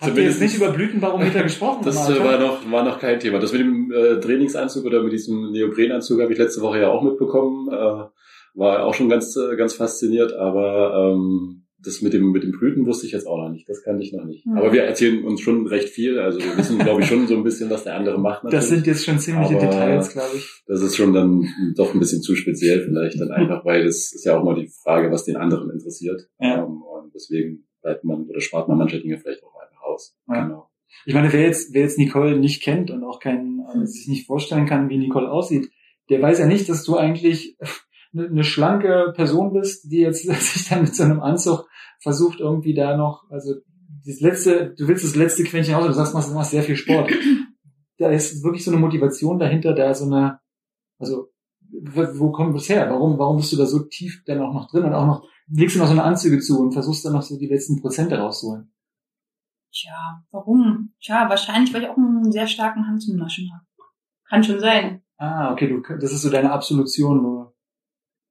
Habt ihr jetzt nicht über Blütenbarometer gesprochen? Das am äh, war noch, war noch kein Thema. Das mit dem äh, Trainingsanzug oder mit diesem Neoprenanzug habe ich letzte Woche ja auch mitbekommen. Äh, war auch schon ganz, ganz fasziniert, aber ähm, das mit dem, mit dem Blüten wusste ich jetzt auch noch nicht. Das kann ich noch nicht. Hm. Aber wir erzählen uns schon recht viel. Also wir wissen, glaube ich, schon so ein bisschen, was der andere macht. Das natürlich. sind jetzt schon ziemliche Aber- Details, glaube ich. Das ist schon dann doch ein bisschen zu speziell vielleicht dann einfach, weil das ist ja auch mal die Frage, was den anderen interessiert. Ja. Ähm, Und deswegen bleibt man oder spart man manche Dinge vielleicht auch einfach aus. Ja. Genau. Ich meine, wer jetzt, wer jetzt Nicole nicht kennt und auch kein, also sich nicht vorstellen kann, wie Nicole aussieht, der weiß ja nicht, dass du eigentlich eine, eine schlanke Person bist, die jetzt sich dann mit so einem Anzug versucht, irgendwie da noch, also das letzte, du willst das letzte Quäntchen aus, du sagst, du machst, machst sehr viel Sport. Da ist wirklich so eine Motivation dahinter, da so eine, also wo wo kommt das her? Warum, warum bist du da so tief dann auch noch drin und auch noch, legst du noch so eine Anzüge zu und versuchst dann noch so die letzten Prozente rauszuholen? Tja, warum? Tja, wahrscheinlich, weil ich auch einen sehr starken Hand zum Naschen habe. Kann schon sein. Ah, okay, du, das ist so deine Absolution nur.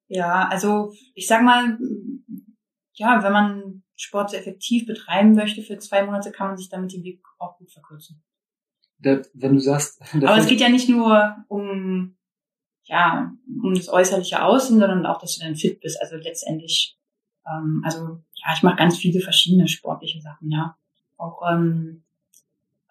Ja, also ich sag mal, ja, wenn man Sport effektiv betreiben möchte für zwei Monate, kann man sich damit den Weg auch gut verkürzen. Da, wenn du sagst, Aber es geht ja nicht nur um, ja, um das äußerliche Aussehen, sondern auch, dass du dann fit bist. Also letztendlich, ähm, also ja, ich mache ganz viele verschiedene sportliche Sachen, ja. Auch ähm,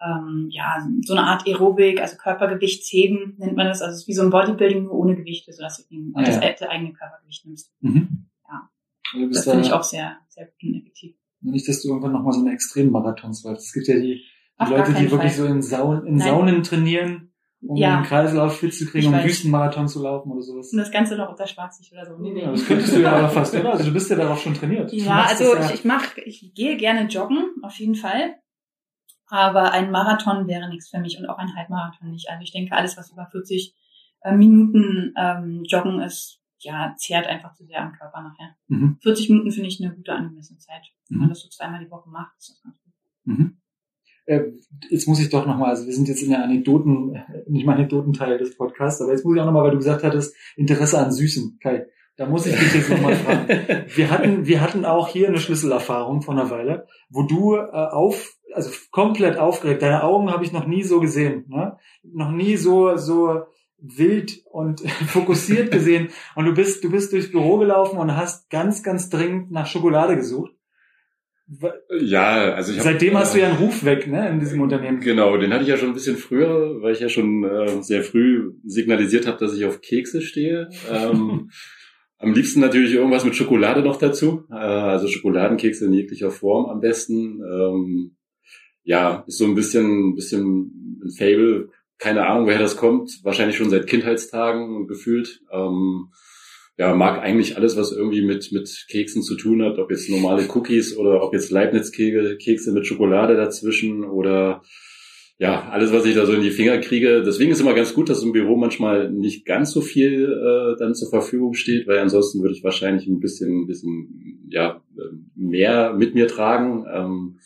ähm, ja, so eine Art Aerobik, also Körpergewichtsheben nennt man das. Also es ist wie so ein Bodybuilding nur ohne Gewichte, sodass du eben Ah, das ja. eigene Körpergewicht nimmst. mhm. Ja. Du Das finde ich auch sehr, sehr gut und effektiv. nicht, dass du irgendwann nochmal so eine Extremmarathons läufst. Es gibt ja die, die gar Leute, die wirklich Fall. so in, Saun, in. Saunen trainieren, um Ja. den Kreislauf fit zu kriegen, Ich um. Wüstenmarathon zu laufen oder sowas. Und das Ganze noch unter Schwarzlicht oder so. Nee, nee. Ja, das könntest du ja aber fast, oder? Also du bist ja darauf schon trainiert. Ja, also das ich, ich mach, ich gehe gerne joggen, auf jeden Fall. Aber ein Marathon wäre nichts für mich und auch ein Halbmarathon nicht. Also ich denke, alles, was über 40 äh, Minuten ähm, joggen ist, ja, zehrt einfach zu sehr am Körper nachher. Mhm. 40 Minuten finde ich eine gute angemessene Zeit. Wenn man das so zweimal die Woche macht, ist das ganz gut. Mhm. Äh, jetzt muss ich doch nochmal, also wir sind jetzt in der Anekdoten, äh, nicht mal Anekdotenteil des Podcasts, aber jetzt muss ich auch nochmal, weil du gesagt hattest, Interesse an Süßen. Kai, da muss ich dich jetzt nochmal fragen. Wir hatten, wir hatten auch hier eine Schlüsselerfahrung vor einer Weile, wo du äh, auf, also komplett aufgeregt, deine Augen habe ich noch nie so gesehen, ne? Noch nie so, so wild und fokussiert gesehen. Und du bist, du bist durchs Büro gelaufen und hast ganz, ganz dringend nach Schokolade gesucht. Ja, also ich hab, Seitdem hast du äh, ja einen Ruf weg, ne, in diesem Unternehmen. Genau, den hatte ich ja schon ein bisschen früher, weil ich ja schon äh, sehr früh signalisiert habe, dass ich auf Kekse stehe. Ähm, am liebsten natürlich irgendwas mit Schokolade noch dazu, äh, also Schokoladenkekse in jeglicher Form am besten. Ähm, ja, ist so ein bisschen, ein bisschen ein Fable. Keine Ahnung, woher das kommt. Wahrscheinlich schon seit Kindheitstagen gefühlt. Ähm, ja, mag eigentlich alles, was irgendwie mit, mit Keksen zu tun hat, ob jetzt normale Cookies oder ob jetzt Leibniz-Kekse mit Schokolade dazwischen oder ja, alles, was ich da so in die Finger kriege. Deswegen ist immer ganz gut, dass im Büro manchmal nicht ganz so viel äh, dann zur Verfügung steht, weil ansonsten würde ich wahrscheinlich ein bisschen, ein bisschen ja, äh, mehr mit mir tragen. Ähm,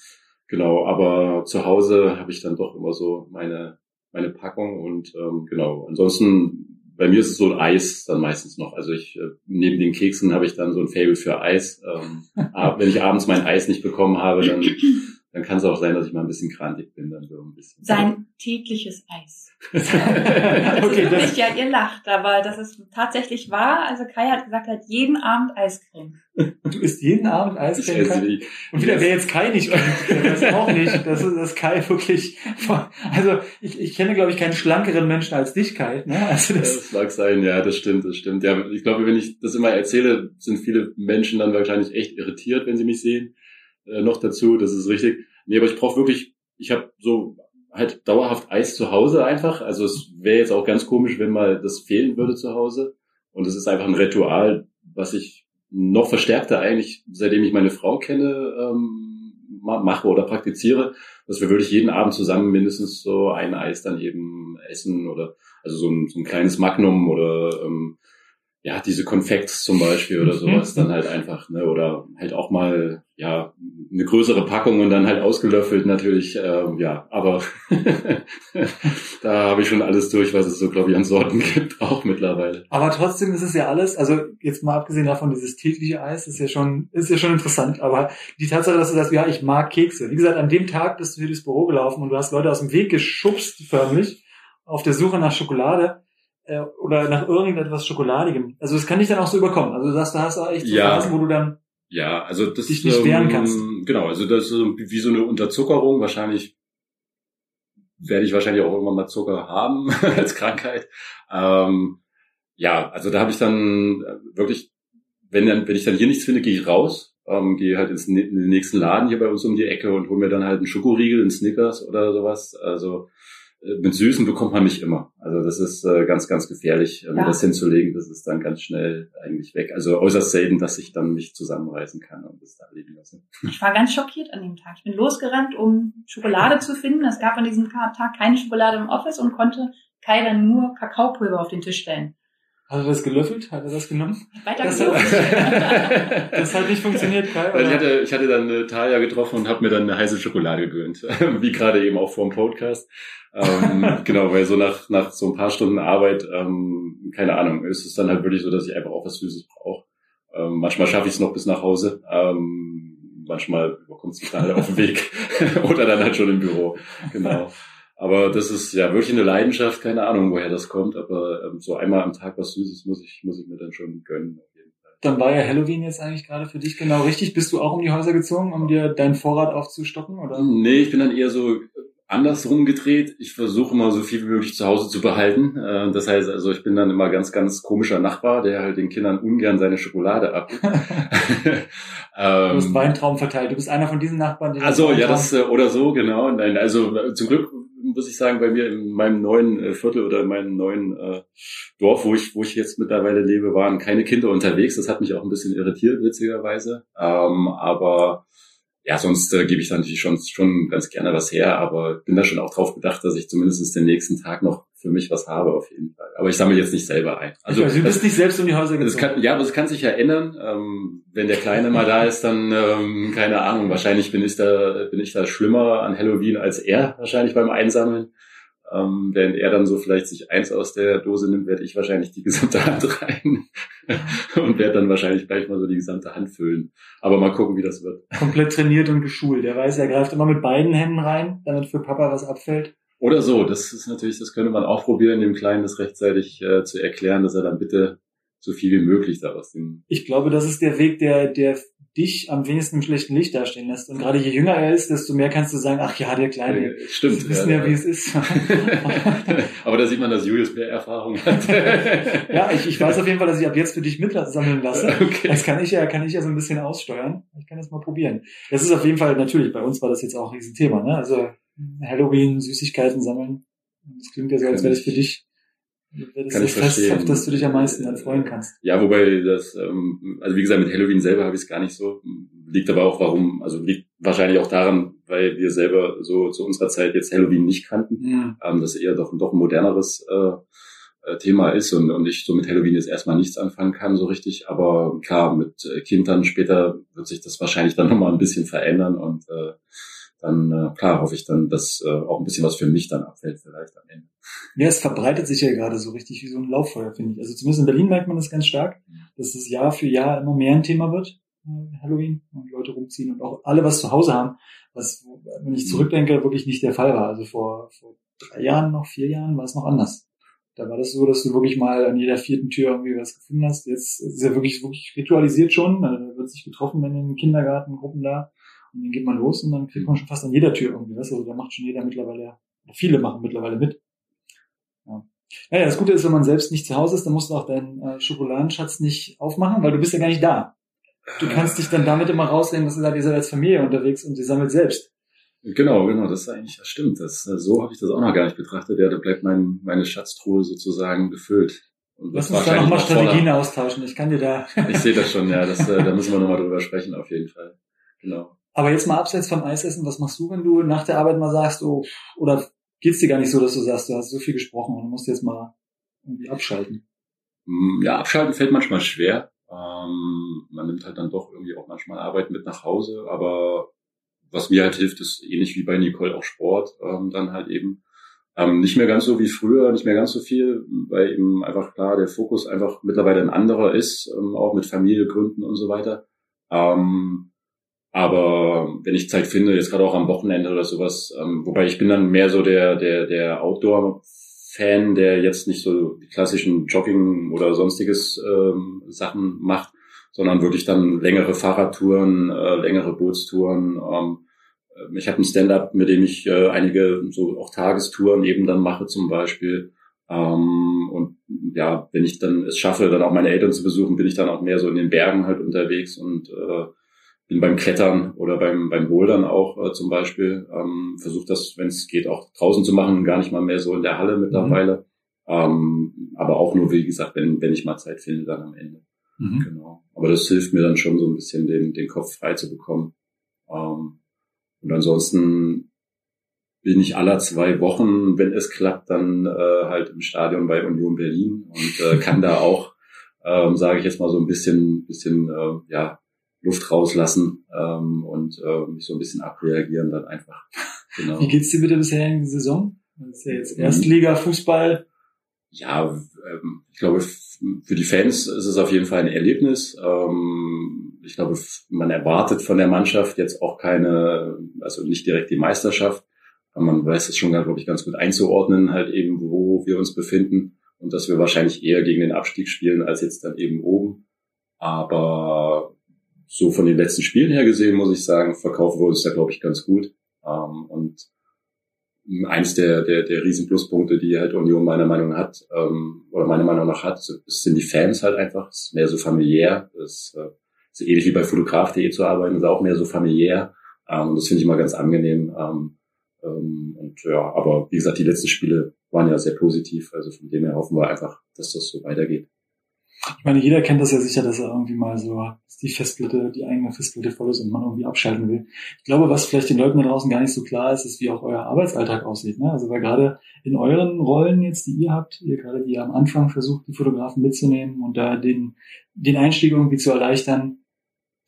genau, aber zu Hause habe ich dann doch immer so meine, meine Packung und ähm, genau, ansonsten bei mir ist es so ein Eis dann meistens noch. Also ich äh, neben den Keksen habe ich dann so ein Fable für Eis. Ähm, wenn ich abends mein Eis nicht bekommen habe, dann dann kann es auch sein, dass ich mal ein bisschen krantig bin, dann so ein bisschen. Sein tägliches Eis. das okay, ist wirklich, ja, ihr lacht, aber das ist tatsächlich wahr. Also Kai hat gesagt, er hat jeden Abend Eiscreme. Du isst jeden Abend Eiscreme? Kai? Und wieder, wer jetzt Kai nicht das auch nicht. Das ist das Kai wirklich, also ich, ich kenne, glaube ich, keinen schlankeren Menschen als dich, Kai. Ne? Also das, das mag sein, ja, das stimmt, das stimmt. Ja, ich glaube, wenn ich das immer erzähle, sind viele Menschen dann wahrscheinlich echt irritiert, wenn sie mich sehen äh, noch dazu, das ist richtig. Nee, aber ich brauche wirklich, ich habe so halt dauerhaft Eis zu Hause einfach. Also es wäre jetzt auch ganz komisch, wenn mal das fehlen würde zu Hause. Und es ist einfach ein Ritual, was ich noch verstärkter eigentlich, seitdem ich meine Frau kenne, ähm, mache oder praktiziere, dass wir wirklich jeden Abend zusammen mindestens so ein Eis dann eben essen oder also so ein, so ein kleines Magnum oder ähm, ja, diese Konfekts zum Beispiel oder mhm. sowas, dann halt einfach, ne, oder halt auch mal, ja, eine größere Packung und dann halt ausgelöffelt natürlich, ähm, ja, aber da habe ich schon alles durch, was es so, glaube ich, an Sorten gibt, auch mittlerweile. Aber trotzdem ist es ja alles, also jetzt mal abgesehen davon, dieses tägliche Eis ist ja schon, ist ja schon interessant, aber die Tatsache, dass du sagst, ja, ich mag Kekse. Wie gesagt, an dem Tag bist du hier durchs Büro gelaufen und du hast Leute aus dem Weg geschubst, förmlich, auf der Suche nach Schokolade äh, oder nach irgendetwas Schokoladigem. Also das kann dich dann auch so überkommen. Also du sagst, da hast du echt so ja. Phasen, wo du dann ja, also das dich nicht wehren kannst. Genau, also das ist wie so eine Unterzuckerung. Wahrscheinlich werde ich wahrscheinlich auch irgendwann mal Zucker haben als Krankheit. Ähm, ja, also da habe ich dann wirklich, wenn dann, wenn ich dann hier nichts finde, gehe ich raus, ähm, gehe halt ins, in den nächsten Laden hier bei uns um die Ecke und hole mir dann halt einen Schokoriegel, einen Snickers oder sowas. Also mit Süßen bekommt man nicht immer. Also das ist äh, ganz, ganz gefährlich, äh, mir das hinzulegen. Das ist dann ganz schnell eigentlich weg. Also äußerst selten, dass ich dann mich zusammenreißen kann und das da leben lasse. Ich war ganz schockiert an dem Tag. Ich bin losgerannt, um Schokolade zu finden. Es gab an diesem Tag keine Schokolade im Office und konnte Kai dann nur Kakaopulver auf den Tisch stellen. Hat er das gelöffelt? Hat er das genommen? Weiter das, hat, das hat nicht funktioniert, Kai. Oder? Ich hatte, ich hatte dann eine Talia getroffen und habe mir dann eine heiße Schokolade gegönnt. Wie gerade eben auch vor dem Podcast. ähm, genau, weil so nach, nach so ein paar Stunden Arbeit, ähm, keine Ahnung, ist es dann halt wirklich so, dass ich einfach auch was Süßes brauche. Ähm, manchmal schaffe ich es noch bis nach Hause. Ähm, manchmal überkommt es mich dann halt auf dem Weg oder dann halt schon im Büro. Genau. Aber das ist ja wirklich eine Leidenschaft, keine Ahnung, woher das kommt, aber ähm, so einmal am Tag was Süßes muss ich, muss ich mir dann schon gönnen. Dann war ja Halloween jetzt eigentlich gerade für dich genau richtig. Bist du auch um die Häuser gezogen, um dir deinen Vorrat aufzustocken? Oder? Nee, ich bin dann eher so andersrum gedreht. Ich versuche immer so viel wie möglich zu Hause zu behalten. Äh, das heißt also, ich bin dann immer ganz, ganz komischer Nachbar, der halt den Kindern ungern seine Schokolade ab. du hast ähm, Weintraum verteilt. Du bist einer von diesen Nachbarn, die Also ja, das äh, oder so genau. Nein, also äh, zum Glück muss ich sagen, bei mir in meinem neuen Viertel oder in meinem neuen äh, Dorf, wo ich wo ich jetzt mittlerweile lebe, waren keine Kinder unterwegs. Das hat mich auch ein bisschen irritiert, witzigerweise. Ähm, aber ja, sonst äh, gebe ich da natürlich schon, schon ganz gerne was her, aber bin da schon auch drauf bedacht, dass ich zumindest den nächsten Tag noch für mich was habe, auf jeden Fall. Aber ich sammle jetzt nicht selber ein. Also, du bist nicht selbst um die Häuser gezogen. Kann, ja, aber es kann sich ja ändern. Ähm, wenn der Kleine mal da ist, dann, ähm, keine Ahnung, wahrscheinlich bin ich da, bin ich da schlimmer an Halloween als er, wahrscheinlich beim Einsammeln. Ähm, während er dann so vielleicht sich eins aus der Dose nimmt, werde ich wahrscheinlich die gesamte Hand rein und werde dann wahrscheinlich gleich mal so die gesamte Hand füllen. Aber mal gucken, wie das wird. Komplett trainiert und geschult. Der weiß, er greift immer mit beiden Händen rein, damit für Papa was abfällt. Oder so, das ist natürlich, das könnte man auch probieren, dem Kleinen das rechtzeitig äh, zu erklären, dass er dann bitte so viel wie möglich daraus dem. Ich glaube, das ist der Weg, der, der dich am wenigsten im schlechten Licht dastehen lässt. Und gerade je jünger er ist, desto mehr kannst du sagen, ach ja, der Kleine. Ja, stimmt. Wir wissen ja, ja, wie es ist. Aber da sieht man, dass Julius mehr Erfahrung hat. ja, ich, ich weiß auf jeden Fall, dass ich ab jetzt für dich mitsammeln lasse. Okay. Das kann ich ja, kann ich ja so ein bisschen aussteuern. Ich kann das mal probieren. Das ist auf jeden Fall natürlich, bei uns war das jetzt auch ein Riesenthema, ne? Also Halloween, Süßigkeiten sammeln. Das klingt ja so, als wäre das für dich das kann ich verstehen. Auf das du dich am meisten dann freuen kannst. Ja, wobei das, ähm, also wie gesagt, mit Halloween selber habe ich es gar nicht so. Liegt aber auch warum, also liegt wahrscheinlich auch daran, weil wir selber so zu unserer Zeit jetzt Halloween nicht kannten. Ja. Ähm, das eher doch, doch ein moderneres äh, äh, Thema ist und, und ich so mit Halloween jetzt erstmal nichts anfangen kann so richtig. Aber klar, mit äh, Kindern später wird sich das wahrscheinlich dann nochmal ein bisschen verändern und äh, dann äh, klar hoffe ich dann, dass äh, auch ein bisschen was für mich dann abfällt vielleicht am Ende. Ja, es verbreitet sich ja gerade so richtig wie so ein Lauffeuer, finde ich. Also zumindest in Berlin merkt man das ganz stark, dass es Jahr für Jahr immer mehr ein Thema wird, äh, Halloween, und Leute rumziehen und auch alle was zu Hause haben, was, wenn ich zurückdenke, wirklich nicht der Fall war. Also vor, vor drei Jahren, noch vier Jahren war es noch anders. Da war das so, dass du wirklich mal an jeder vierten Tür irgendwie was gefunden hast. Jetzt ist es ja wirklich, wirklich ritualisiert schon. Da wird sich getroffen, wenn in den Kindergartengruppen da und dann geht man los und dann kriegt man schon fast an jeder Tür irgendwie was. Also da macht schon jeder mittlerweile, viele machen mittlerweile mit. Ja. Naja, das Gute ist, wenn man selbst nicht zu Hause ist, dann musst du auch deinen äh, Schokoladenschatz nicht aufmachen, weil du bist ja gar nicht da. Du kannst dich dann damit immer rausnehmen, dass du sagst, ihr seid als Familie unterwegs und ihr sammelt selbst. Genau, genau, das ist eigentlich, das stimmt. Das, so habe ich das auch noch gar nicht betrachtet. Ja, da bleibt mein, meine Schatztruhe sozusagen gefüllt. Und Lass uns da nochmal Strategien voller. austauschen. Ich kann dir da. ich sehe das schon, ja. Das, äh, da müssen wir nochmal drüber sprechen, auf jeden Fall. Genau. Aber jetzt mal abseits vom Eisessen, was machst du, wenn du nach der Arbeit mal sagst, oh, oder geht's dir gar nicht so, dass du sagst, du hast so viel gesprochen und musst jetzt mal irgendwie abschalten? Mm, ja, abschalten fällt manchmal schwer. Ähm, man nimmt halt dann doch irgendwie auch manchmal Arbeit mit nach Hause, aber was mir halt hilft, ist ähnlich wie bei Nicole auch Sport, ähm, dann halt eben ähm, nicht mehr ganz so wie früher, nicht mehr ganz so viel, weil eben einfach klar der Fokus einfach mittlerweile ein anderer ist, ähm, auch mit Familie gründen und so weiter. Ähm, aber wenn ich Zeit finde, jetzt gerade auch am Wochenende oder sowas, ähm, wobei ich bin dann mehr so der, der, der Outdoor-Fan, der jetzt nicht so die klassischen Jogging oder sonstiges ähm, Sachen macht, sondern wirklich dann längere Fahrradtouren, äh, längere Bootstouren. Ähm, äh, ich habe ein Stand-up, mit dem ich äh, einige so auch Tagestouren eben dann mache zum Beispiel. Ähm, und ja, wenn ich dann es schaffe, dann auch meine Eltern zu besuchen, bin ich dann auch mehr so in den Bergen halt unterwegs und äh, bin beim Klettern oder beim, beim Bouldern auch äh, zum Beispiel. Ähm, Versuche das, wenn es geht, auch draußen zu machen, gar nicht mal mehr so in der Halle mittlerweile. Mhm. Ähm, aber auch nur, wie gesagt, wenn, wenn ich mal Zeit finde, dann am Ende. Mhm. Genau. Aber das hilft mir dann schon so ein bisschen, den, den Kopf frei zu bekommen. Ähm, und ansonsten bin ich aller zwei Wochen, wenn es klappt, dann äh, halt im Stadion bei Union Berlin und äh, kann da auch, ähm, sage ich jetzt mal so ein bisschen, bisschen äh, ja Luft rauslassen ähm, und äh, mich so ein bisschen abreagieren dann einfach. Genau. Wie geht's dir mit der bisherigen Saison? Das ist ja jetzt Erstliga Fußball ja, ähm, ich glaube, für die Fans ist es auf jeden Fall ein Erlebnis. Ähm, ich glaube, man erwartet von der Mannschaft jetzt auch keine, also nicht direkt die Meisterschaft. Aber man weiß es schon, glaube ich, ganz gut einzuordnen, halt eben, wo wir uns befinden und dass wir wahrscheinlich eher gegen den Abstieg spielen als jetzt dann eben oben. Aber so von den letzten Spielen her gesehen, muss ich sagen, verkaufen wir uns da, glaube ich, ganz gut. Ähm, und eins der, der, der Riesenpluspunkte, die halt Union meiner Meinung nach hat, ähm, oder meiner Meinung nach hat, sind die Fans halt einfach, es ist mehr so familiär, es äh, ist ähnlich wie bei fotograf.de zu arbeiten, ist auch mehr so familiär, ähm, das finde ich immer ganz angenehm, ähm, ähm, und ja, aber wie gesagt, die letzten Spiele waren ja sehr positiv, also von dem her hoffen wir einfach, dass das so weitergeht. Ich meine, jeder kennt das ja sicher, dass er irgendwie mal so die Festplatte, die eigene Festplatte voll ist und man irgendwie abschalten will. Ich glaube, was vielleicht den Leuten da draußen gar nicht so klar ist, ist, wie auch euer Arbeitsalltag aussieht. Ne? Also weil gerade in euren Rollen jetzt, die ihr habt, ihr gerade die am Anfang versucht, die Fotografen mitzunehmen und da den, den Einstieg irgendwie zu erleichtern,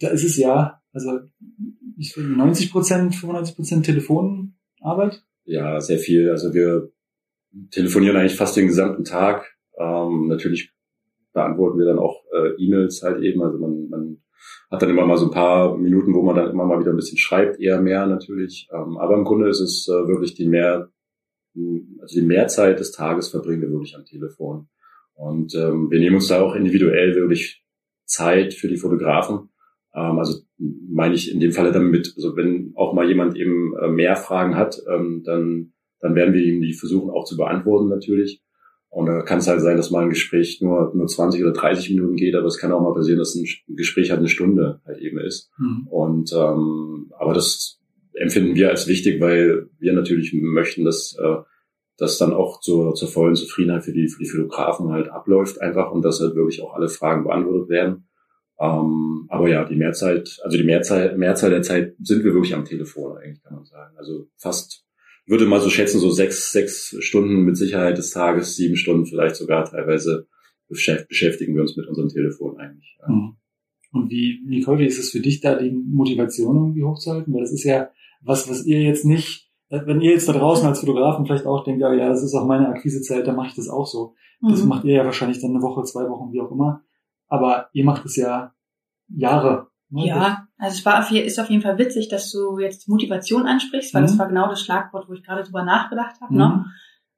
da ist es ja, also ich finde 90 Prozent, 95 Prozent Telefonarbeit. Ja, sehr viel. Also wir telefonieren eigentlich fast den gesamten Tag. Ähm, natürlich beantworten wir dann auch äh, E-Mails halt eben. Also man, man hat dann immer mal so ein paar Minuten, wo man dann immer mal wieder ein bisschen schreibt, eher mehr natürlich. Ähm, aber im Grunde ist es äh, wirklich die mehr, also die Mehrzeit des Tages verbringen wir wirklich am Telefon. Und ähm, wir nehmen uns da auch individuell wirklich Zeit für die Fotografen. Ähm, also meine ich in dem Falle damit, also wenn auch mal jemand eben äh, mehr Fragen hat, ähm, dann, dann werden wir ihm die versuchen auch zu beantworten natürlich. Und da kann es halt sein, dass mal ein Gespräch nur, nur 20 oder 30 Minuten geht, aber es kann auch mal passieren, dass ein Gespräch halt eine Stunde halt eben ist. Mhm. Und ähm, aber das empfinden wir als wichtig, weil wir natürlich möchten, dass äh, das dann auch zur, zur vollen Zufriedenheit für die, für die Fotografen halt abläuft einfach und dass halt wirklich auch alle Fragen beantwortet werden. Ähm, aber ja, die Mehrzeit, also die Mehrzahl, Mehrzahl der Zeit sind wir wirklich am Telefon eigentlich, kann man sagen. Also fast würde mal so schätzen, so sechs, sechs Stunden mit Sicherheit des Tages, sieben Stunden vielleicht sogar teilweise beschäftigen wir uns mit unserem Telefon eigentlich. Ja. Mhm. Und wie, Nicole, wie ist es für dich da, die Motivation irgendwie hochzuhalten? Weil das ist ja was, was ihr jetzt nicht, wenn ihr jetzt da draußen als Fotografen vielleicht auch denkt, ja, ja, das ist auch meine Akquisezeit, dann mache ich das auch so. Das mhm. macht ihr ja wahrscheinlich dann eine Woche, zwei Wochen, wie auch immer. Aber ihr macht es ja Jahre. Ne? Ja, also es war auf, ist auf jeden Fall witzig, dass du jetzt Motivation ansprichst, weil mhm. das war genau das Schlagwort, wo ich gerade drüber nachgedacht habe. Ne? Mhm. Ne?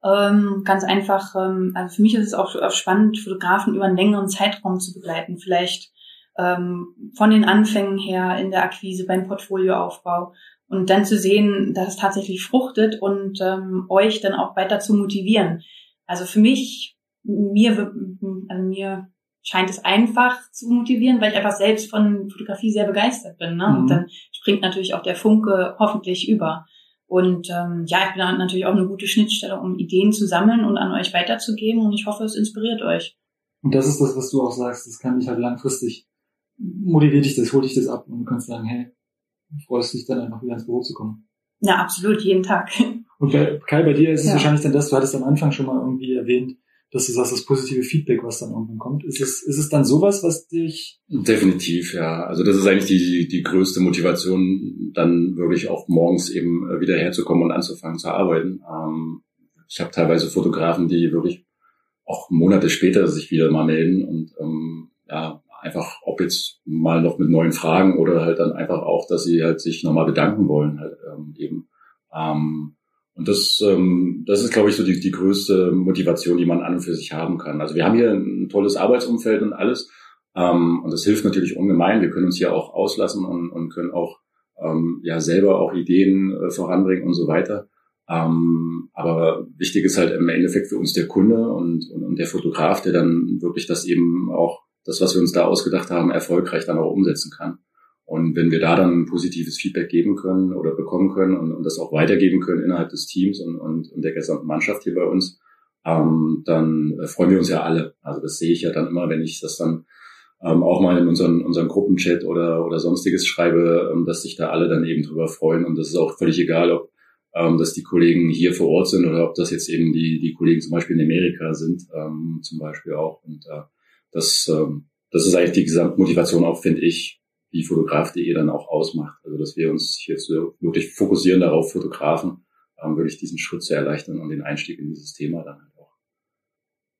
Ähm, ganz einfach, ähm, also für mich ist es auch, auch spannend, Fotografen über einen längeren Zeitraum zu begleiten. Vielleicht ähm, von den Anfängen her in der Akquise, beim Portfolioaufbau und dann zu sehen, dass es tatsächlich fruchtet und ähm, euch dann auch weiter zu motivieren. Also für mich, mir, also mir scheint es einfach zu motivieren, weil ich einfach selbst von Fotografie sehr begeistert bin. Ne? Mhm. Und dann springt natürlich auch der Funke hoffentlich über. Und ähm, ja, ich bin natürlich auch eine gute Schnittstelle, um Ideen zu sammeln und an euch weiterzugeben. Und ich hoffe, es inspiriert euch. Und das ist das, was du auch sagst. Das kann mich halt langfristig motiviert dich das, holt dich das ab und du kannst sagen, hey, freust dich dann einfach wieder ins Büro zu kommen. Ja, absolut, jeden Tag. Und bei, Kai, bei dir ist es ja. wahrscheinlich dann das, du hattest am Anfang schon mal irgendwie erwähnt, dass du sagst, das positive Feedback, was dann irgendwann kommt. Ist es, ist es dann sowas, was dich... Definitiv, ja. Also das ist eigentlich die, die größte Motivation, dann wirklich auch morgens eben äh, wieder herzukommen und anzufangen zu arbeiten. Ähm, ich habe teilweise Fotografen, die wirklich auch Monate später sich wieder mal melden und ähm, ja, einfach, ob jetzt mal noch mit neuen Fragen oder halt dann einfach auch, dass sie halt sich nochmal bedanken wollen halt ähm, eben. Ähm, und das, ähm, das ist, glaube ich, so die, die größte Motivation, die man an und für sich haben kann. Also wir haben hier ein tolles Arbeitsumfeld und alles. Ähm, und das hilft natürlich ungemein. Wir können uns hier auch auslassen und, und können auch ähm, ja selber auch Ideen äh, voranbringen und so weiter. Ähm, aber wichtig ist halt im Endeffekt für uns der Kunde und, und, und der Fotograf, der dann wirklich das eben auch, das, was wir uns da ausgedacht haben, erfolgreich dann auch umsetzen kann. Und wenn wir da dann ein positives Feedback geben können oder bekommen können und, und das auch weitergeben können innerhalb des Teams und, und, und der gesamten Mannschaft hier bei uns, ähm, dann äh, freuen wir uns ja alle. Also das sehe ich ja dann immer, wenn ich das dann ähm, auch mal in unseren, unseren Gruppenchat oder, oder sonstiges schreibe, ähm, dass sich da alle dann eben drüber freuen. Und das ist auch völlig egal, ob ähm, dass die Kollegen hier vor Ort sind oder ob das jetzt eben die, die Kollegen zum Beispiel in Amerika sind, ähm, zum Beispiel auch. Und äh, das, ähm, das ist eigentlich die Gesamtmotivation auch, finde ich, die Fotograf.de dann auch ausmacht. Also dass wir uns jetzt wirklich fokussieren darauf, Fotografen ähm, wirklich diesen Schritt zu erleichtern und den Einstieg in dieses Thema dann halt auch.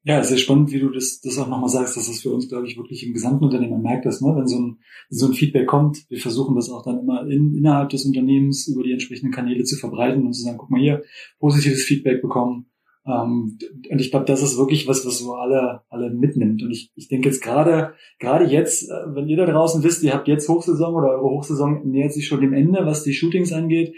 Ja, sehr spannend, wie du das, das auch nochmal sagst, dass das für uns, glaube ich, wirklich im gesamten Unternehmen, man merkt das, ne? wenn so ein, so ein Feedback kommt, wir versuchen das auch dann immer in, innerhalb des Unternehmens über die entsprechenden Kanäle zu verbreiten und zu sagen, guck mal hier, positives Feedback bekommen, ähm, und ich glaube, das ist wirklich was, was so alle, alle mitnimmt. Und ich, ich denke jetzt gerade, gerade jetzt, äh, wenn ihr da draußen wisst, ihr habt jetzt Hochsaison oder eure Hochsaison nähert sich schon dem Ende, was die Shootings angeht.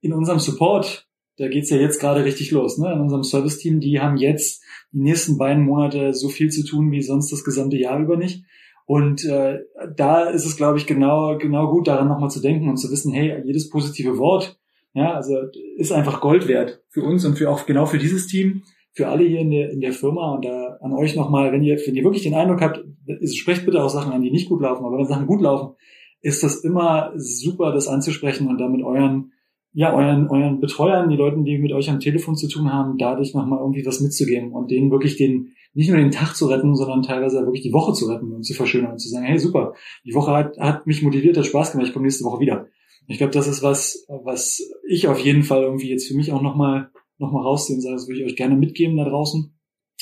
In unserem Support, da geht's ja jetzt gerade richtig los, ne? In unserem Service-Team, die haben jetzt die nächsten beiden Monate so viel zu tun wie sonst das gesamte Jahr über nicht. Und äh, da ist es, glaube ich, genau, genau gut, daran nochmal zu denken und zu wissen, hey, jedes positive Wort, ja, also ist einfach Gold wert für uns und für auch genau für dieses Team, für alle hier in der, in der Firma und da an euch nochmal, wenn ihr, wenn ihr wirklich den Eindruck habt, ist, sprecht bitte auch Sachen an, die nicht gut laufen, aber wenn Sachen gut laufen, ist das immer super, das anzusprechen und damit euren, ja, euren, euren Betreuern, die Leuten, die mit euch am Telefon zu tun haben, dadurch nochmal irgendwie was mitzugeben und denen wirklich den, nicht nur den Tag zu retten, sondern teilweise wirklich die Woche zu retten und zu verschönern und zu sagen, hey, super, die Woche hat, hat mich motiviert, hat Spaß gemacht, ich komme nächste Woche wieder. Ich glaube, das ist was, was ich auf jeden Fall irgendwie jetzt für mich auch nochmal noch mal rausziehen sage. Das würde ich euch gerne mitgeben da draußen.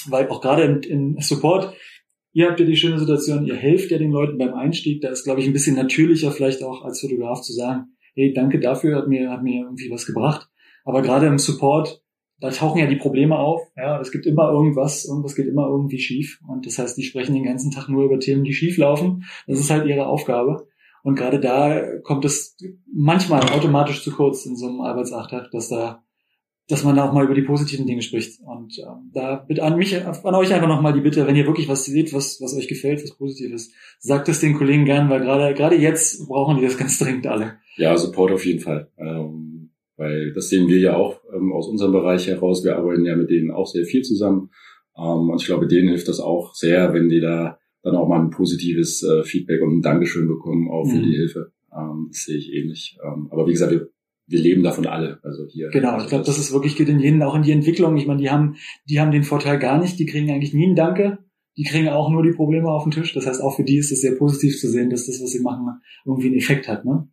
Weil auch gerade in, in Support, ihr habt ja die schöne Situation, ihr helft ja den Leuten beim Einstieg. Da ist, glaube ich, ein bisschen natürlicher vielleicht auch als Fotograf zu sagen, hey, danke dafür, hat mir, hat mir irgendwie was gebracht. Aber gerade im Support, da tauchen ja die Probleme auf. Ja, es gibt immer irgendwas, irgendwas geht immer irgendwie schief. Und das heißt, die sprechen den ganzen Tag nur über Themen, die schief laufen. Das ist halt ihre Aufgabe. Und gerade da kommt es manchmal automatisch zu kurz in so einem Arbeitsalltag, dass da, dass man da auch mal über die positiven Dinge spricht. Und ähm, da bitte an mich, an euch einfach nochmal die Bitte, wenn ihr wirklich was seht, was, was euch gefällt, was positiv ist, sagt es den Kollegen gern, weil gerade, gerade jetzt brauchen die das ganz dringend alle. Ja, Support auf jeden Fall. Ähm, weil das sehen wir ja auch ähm, aus unserem Bereich heraus. Wir arbeiten ja mit denen auch sehr viel zusammen. Ähm, und ich glaube, denen hilft das auch sehr, wenn die da dann auch mal ein positives äh, Feedback und ein Dankeschön bekommen, auch für mhm. die Hilfe. Ähm, das sehe ich ähnlich. Ähm, aber wie gesagt, wir, wir leben davon alle. Also hier. Genau, ich glaube, das ist wirklich geht in jenen auch in die Entwicklung. Ich meine, die haben, die haben den Vorteil gar nicht. Die kriegen eigentlich nie ein Danke. die kriegen auch nur die Probleme auf den Tisch. Das heißt, auch für die ist es sehr positiv zu sehen, dass das, was sie machen, irgendwie einen Effekt hat. Ne?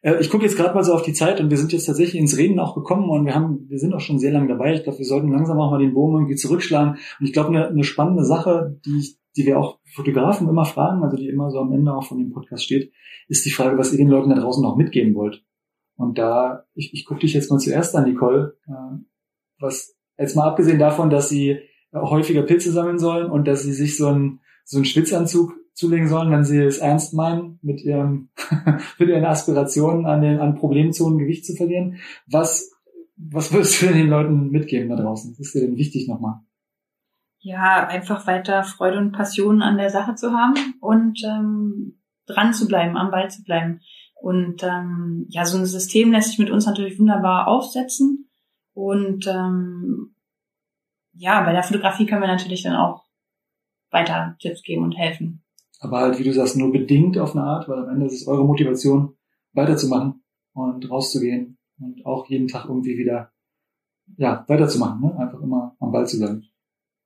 Äh, ich gucke jetzt gerade mal so auf die Zeit und wir sind jetzt tatsächlich ins Reden auch gekommen und wir haben, wir sind auch schon sehr lange dabei. Ich glaube, wir sollten langsam auch mal den Bogen irgendwie zurückschlagen. Und ich glaube, eine, eine spannende Sache, die, die wir auch Fotografen immer fragen, also die immer so am Ende auch von dem Podcast steht, ist die Frage, was ihr den Leuten da draußen noch mitgeben wollt. Und da, ich, ich gucke dich jetzt mal zuerst an, Nicole, äh, was jetzt mal abgesehen davon, dass sie häufiger Pilze sammeln sollen und dass sie sich so einen, so einen Schwitzanzug zulegen sollen, wenn sie es ernst meinen, mit ihrem, mit ihren Aspirationen an den, an Problemzonen Gewicht zu verlieren. Was, was würdest du denn den Leuten mitgeben da draußen? Was ist dir denn wichtig nochmal? Ja, einfach weiter Freude und Passion an der Sache zu haben und ähm, dran zu bleiben, am Ball zu bleiben. Und ähm, ja, so ein System lässt sich mit uns natürlich wunderbar aufsetzen. Und ähm, ja, bei der Fotografie können wir natürlich dann auch weiter Tipps geben und helfen. Aber halt, wie du sagst, nur bedingt auf eine Art, weil am Ende ist es eure Motivation, weiterzumachen und rauszugehen und auch jeden Tag irgendwie wieder, ja, weiterzumachen, ne? einfach immer am Ball zu bleiben.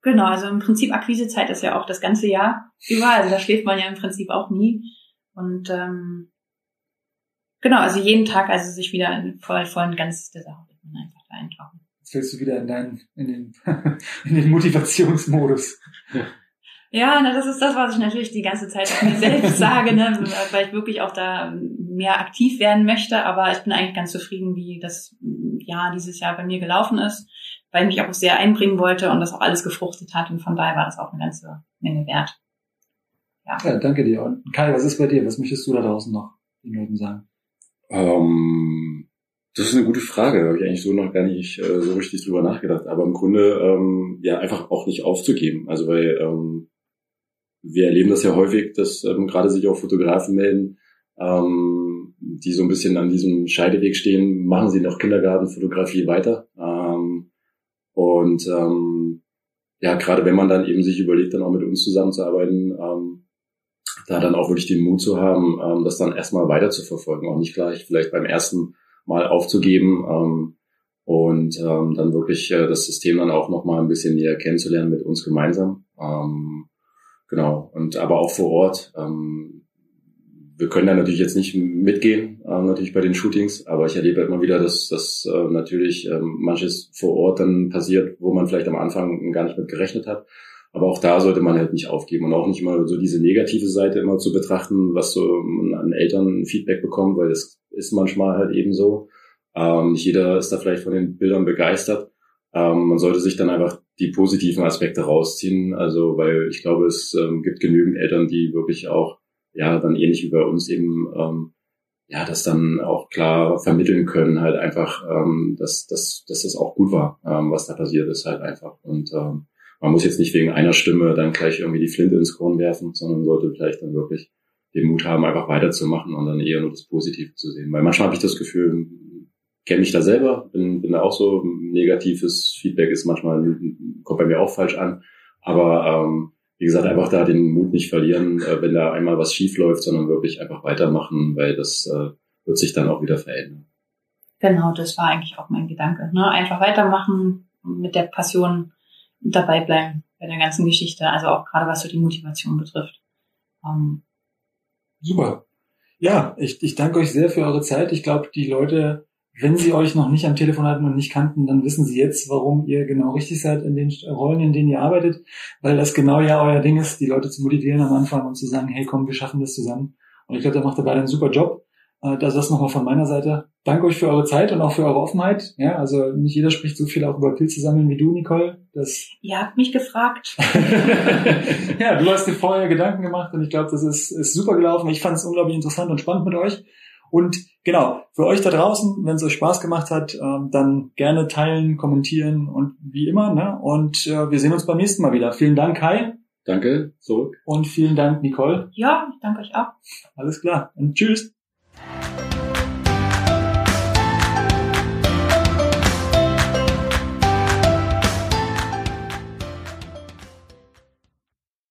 Genau, also im Prinzip Akquisezeit ist ja auch das ganze Jahr über, also da schläft man ja im Prinzip auch nie. Und ähm, genau, also jeden Tag also sich wieder voll, voll in ganz der Sache einfach da eintauchen. Jetzt fällst du wieder in deinen, in den, in den Motivationsmodus. Ja. Ja, na, das ist das, was ich natürlich die ganze Zeit mir selbst sage, ne, weil ich wirklich auch da mehr aktiv werden möchte. Aber ich bin eigentlich ganz zufrieden, wie das Jahr dieses Jahr bei mir gelaufen ist, weil ich mich auch sehr einbringen wollte und das auch alles gefruchtet hat. Und von daher war das auch eine ganze Menge wert. Ja, ja danke dir. Und Kai, was ist bei dir? Was möchtest du da draußen noch den Leuten sagen? Ähm, das ist eine gute Frage. Da habe ich eigentlich so noch gar nicht äh, so richtig drüber nachgedacht. Aber im Grunde ähm, ja einfach auch nicht aufzugeben. Also weil ähm, wir erleben das ja häufig, dass ähm, gerade sich auch Fotografen melden, ähm, die so ein bisschen an diesem Scheideweg stehen, machen sie noch Kindergartenfotografie weiter. Ähm, und ähm, ja, gerade wenn man dann eben sich überlegt, dann auch mit uns zusammenzuarbeiten, ähm, da dann auch wirklich den Mut zu haben, ähm, das dann erstmal weiter zu verfolgen, auch nicht gleich vielleicht beim ersten Mal aufzugeben ähm, und ähm, dann wirklich äh, das System dann auch nochmal ein bisschen näher kennenzulernen mit uns gemeinsam. Ähm, Genau. Und aber auch vor Ort. Ähm, wir können da natürlich jetzt nicht mitgehen, äh, natürlich bei den Shootings, aber ich erlebe immer wieder, dass, dass äh, natürlich ähm, manches vor Ort dann passiert, wo man vielleicht am Anfang gar nicht mit gerechnet hat. Aber auch da sollte man halt nicht aufgeben und auch nicht mal so diese negative Seite immer zu betrachten, was so an Eltern Feedback bekommt, weil das ist manchmal halt eben so. Ähm, nicht jeder ist da vielleicht von den Bildern begeistert. Ähm, man sollte sich dann einfach die positiven Aspekte rausziehen. Also, weil ich glaube, es ähm, gibt genügend Eltern, die wirklich auch, ja, dann ähnlich wie bei uns eben, ähm, ja, das dann auch klar vermitteln können, halt einfach, ähm, dass, dass, dass das auch gut war, ähm, was da passiert ist, halt einfach. Und ähm, man muss jetzt nicht wegen einer Stimme dann gleich irgendwie die Flinte ins Korn werfen, sondern sollte vielleicht dann wirklich den Mut haben, einfach weiterzumachen und dann eher nur das Positive zu sehen. Weil manchmal habe ich das Gefühl, kenne mich da selber, bin, bin da auch so, negatives Feedback ist manchmal, kommt bei mir auch falsch an. Aber ähm, wie gesagt, einfach da den Mut nicht verlieren, äh, wenn da einmal was schief läuft, sondern wirklich einfach weitermachen, weil das äh, wird sich dann auch wieder verändern. Genau, das war eigentlich auch mein Gedanke. Ne? Einfach weitermachen, mit der Passion dabei bleiben bei der ganzen Geschichte, also auch gerade was so die Motivation betrifft. Ähm, Super. Ja, ich, ich danke euch sehr für eure Zeit. Ich glaube, die Leute wenn sie euch noch nicht am Telefon hatten und nicht kannten, dann wissen sie jetzt, warum ihr genau richtig seid in den Rollen, in denen ihr arbeitet, weil das genau ja euer Ding ist, die Leute zu motivieren am Anfang und zu sagen, hey komm, wir schaffen das zusammen. Und ich glaube, da macht ihr beide einen super Job. Äh, das ist nochmal von meiner Seite. Danke euch für eure Zeit und auch für eure Offenheit. Ja, also nicht jeder spricht so viel auch über Pilze sammeln wie du, Nicole. Das Ihr habt mich gefragt. ja, du hast dir vorher Gedanken gemacht und ich glaube, das ist, ist super gelaufen. Ich fand es unglaublich interessant und spannend mit euch. Und genau, für euch da draußen, wenn es euch Spaß gemacht hat, ähm, dann gerne teilen, kommentieren und wie immer. Ne? Und äh, wir sehen uns beim nächsten Mal wieder. Vielen Dank, Kai. Danke, zurück. Und vielen Dank, Nicole. Ja, danke euch auch. Alles klar. Und tschüss.